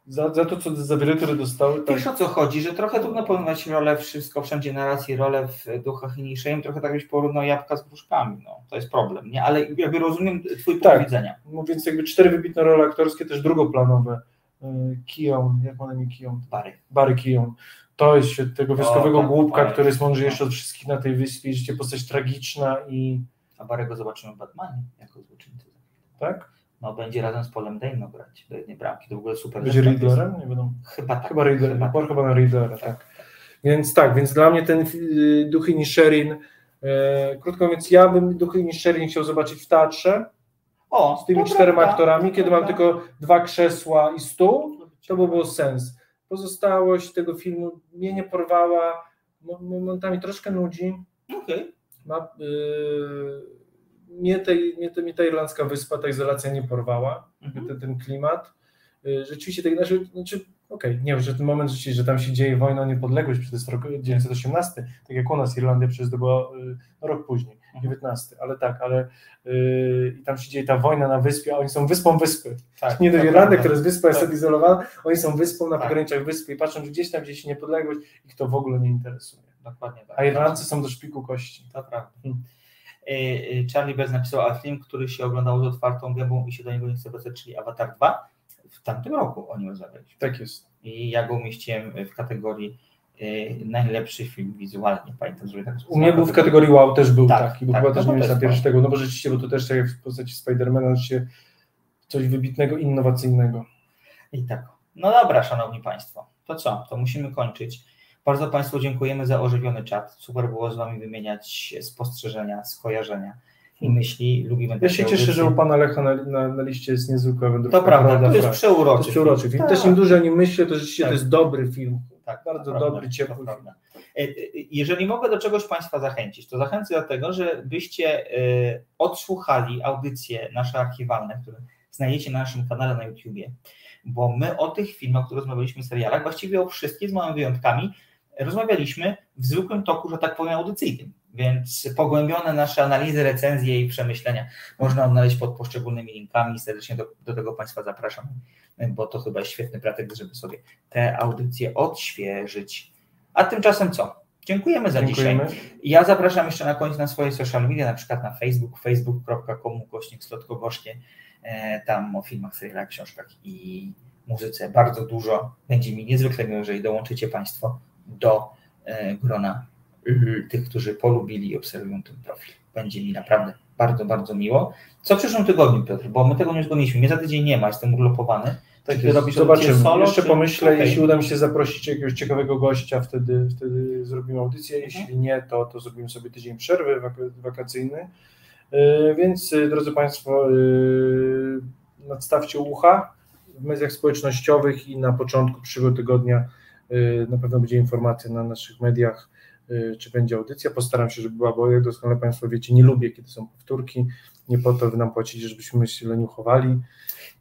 Za, za to, co za wiele, które dostały, tak. Wiesz o co chodzi, że trochę trudno porównywać rolę wszystko wszędzie na raz i rolę w duchach i trochę tak byś porównał jabłka z gruszkami, no to jest problem, nie? Ale jakby rozumiem twój punkt Tak. widzenia. No więc jakby cztery wybitne role aktorskie, też drugoplanowe. Y, Kion, jak ma na imię Kion? Bary. Barry Keoghan. To jest tego wioskowego tak, głupka, fajnie. który jest mądrzejszy od wszystkich na tej wyspie, życie postać tragiczna i A Barego zobaczymy w Batmanie jako złoczyńcę. tak? No będzie razem z Polem Dano grać do jednej bramki, to w ogóle super. Będzie. Riddlerem? Nie wiadomo. Chyba tak. Chyba Riddler, Chyba tak. chyba na Riddlera, tak. Więc tak, więc dla mnie ten y, Duchy Nisherin, e, krótko mówiąc, ja bym Duchy Nisherin chciał zobaczyć w teatrze O, z tymi czterema prawda, aktorami, to kiedy mam tylko dwa krzesła i stół, to by było sens. Pozostałość tego filmu mnie nie porwała, mo- momentami troszkę nudzi. Okej. Ma, yy, mnie, tej, mnie, te- mnie ta irlandzka wyspa, ta izolacja nie porwała, Mhm. ten, ten klimat. Yy, rzeczywiście, tak, znaczy, znaczy okej, nie wiem, że ten moment rzeczywiście, że tam się dzieje wojna o niepodległość, jest rok 1918, tak jak u nas Irlandia przecież to była yy, no, rok później, Mhm. 19, ale tak, ale yy, i tam się dzieje ta wojna na wyspie, a oni są wyspą wyspy. Tak, Nie do to Irlandia, prawda. która jest wyspa, jest Tak. odizolowana, oni są wyspą na Tak. pograniczach wyspy i patrzą, że gdzieś tam, gdzieś niepodległość, ich to w ogóle nie interesuje. Dokładnie tak. A Irlandcy są do szpiku kości. To prawda. Hmm. Y, y, Charlie Bez napisał, a film, który się oglądał z otwartą gębą i się do niego nie chce wracać, czyli Avatar 2, w tamtym roku o nim rozmawialiśmy. Tak jest. I ja go umieściłem w kategorii y, najlepszy film wizualnie. Pamiętam, że tak U mnie był w kategorii wow, też był Tak, taki, bo tak, chyba no też nie jest pierwszy tego, no bo rzeczywiście, bo to też tak jak w postaci Spidermana, się coś wybitnego, innowacyjnego. I tak. No dobra, szanowni państwo, to co? To musimy kończyć. Bardzo Państwu dziękujemy za ożywiony czat. Super było z Wami wymieniać spostrzeżenia, skojarzenia i myśli. Lubimy Ja się cieszę, że u pana Lecha na, na, na liście jest niezwykła wędrówka. To prawda, Prawda, to jest przeuroczy. To jest przeuroczy film. Tak. Też im dłużej o nim myślę, to rzeczywiście Tak. to jest dobry film. Tak, Bardzo to dobry, prawda, ciepły film. prawda. E, e, Jeżeli mogę do czegoś Państwa zachęcić, to zachęcę do tego, żebyście e, odsłuchali audycje nasze archiwalne, które znajdziecie na naszym kanale na YouTubie, bo my o tych filmach, o których rozmawialiśmy, serialach, właściwie o wszystkich, z małymi wyjątkami, rozmawialiśmy w zwykłym toku, że tak powiem, audycyjnym. Więc pogłębione nasze analizy, recenzje i przemyślenia można odnaleźć pod poszczególnymi linkami. Serdecznie do, do tego Państwa zapraszam, bo to chyba jest świetny pretekst, żeby sobie te audycje odświeżyć. A tymczasem co? Dziękujemy za dzisiaj. Dziękujemy. Ja zapraszam jeszcze na koniec na swoje social media, na przykład na Facebook, facebook.com kośnik slotkogorzkie. E, Tam o filmach, serialach, książkach i muzyce bardzo dużo. Będzie mi niezwykle miło, jeżeli dołączycie Państwo do e, grona y, tych, którzy polubili i obserwują ten profil. Będzie mi naprawdę bardzo, bardzo miło. Co w przyszłym tygodniu, Piotr? Bo my tego nie zgodniliśmy. Mnie za tydzień nie ma, jestem urlopowany. Tak jest. robisz Zobaczymy. solo, Jeszcze czy- pomyślę, Okej. jeśli uda mi się zaprosić jakiegoś ciekawego gościa, wtedy, wtedy zrobimy audycję. Mhm. Jeśli nie, to, to zrobimy sobie tydzień przerwy wak- wakacyjny. Yy, Więc yy, drodzy Państwo, nadstawcie ucha w mediach społecznościowych i na początku przyszłego tygodnia na pewno będzie informacja na naszych mediach, yy, czy będzie audycja. Postaram się, żeby była, bo jak doskonale Państwo wiecie, nie lubię, kiedy są powtórki. Nie po to Wy nam płacicie, żebyśmy się leniuchowali.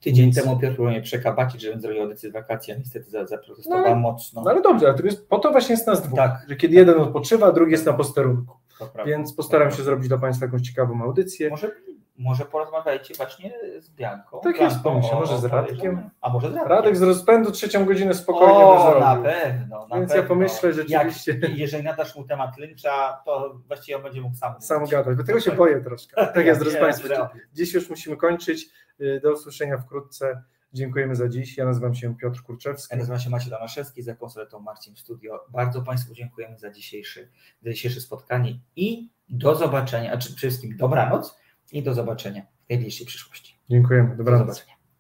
Tydzień Więc- temu Piotr mnie przekabacić, żebym zrobił audycję z wakacji, a niestety za- zaprotestowała No mocno. No ale dobrze, ale to jest, po to właśnie jest nas dwóch, Tak. że kiedy jeden odpoczywa, drugi jest na posterunku. Więc postaram się zrobić dla Państwa jakąś ciekawą audycję. Może, może porozmawiajcie właśnie z Bianką. Tak Bianką jest, pomyślę, o- może z Radkiem. A może z Radkiem. Radek z rozpędu trzecią godzinę spokojnie by o, na zrobił. pewno, na Więc pewno. ja pomyślę rzeczywiście. Jak, jeżeli nadasz mu temat lyncza, to właściwie on będzie mógł sam Sam mówić. gadać, bo tego się boję troszkę. Tak jest, drodzy Państwo. Dziś już musimy kończyć. Y, Do usłyszenia wkrótce. Dziękujemy za dziś. Ja nazywam się Piotr Kurczewski. Ja nazywam się Maciej Damaszewski, za konsoletą Marcin Studio. Bardzo Państwu dziękujemy za dzisiejszy, za dzisiejsze spotkanie i do zobaczenia, a czy przede wszystkim dobranoc i do zobaczenia w najbliższej przyszłości. Dziękujemy. Do Dobranoc. zobaczenia.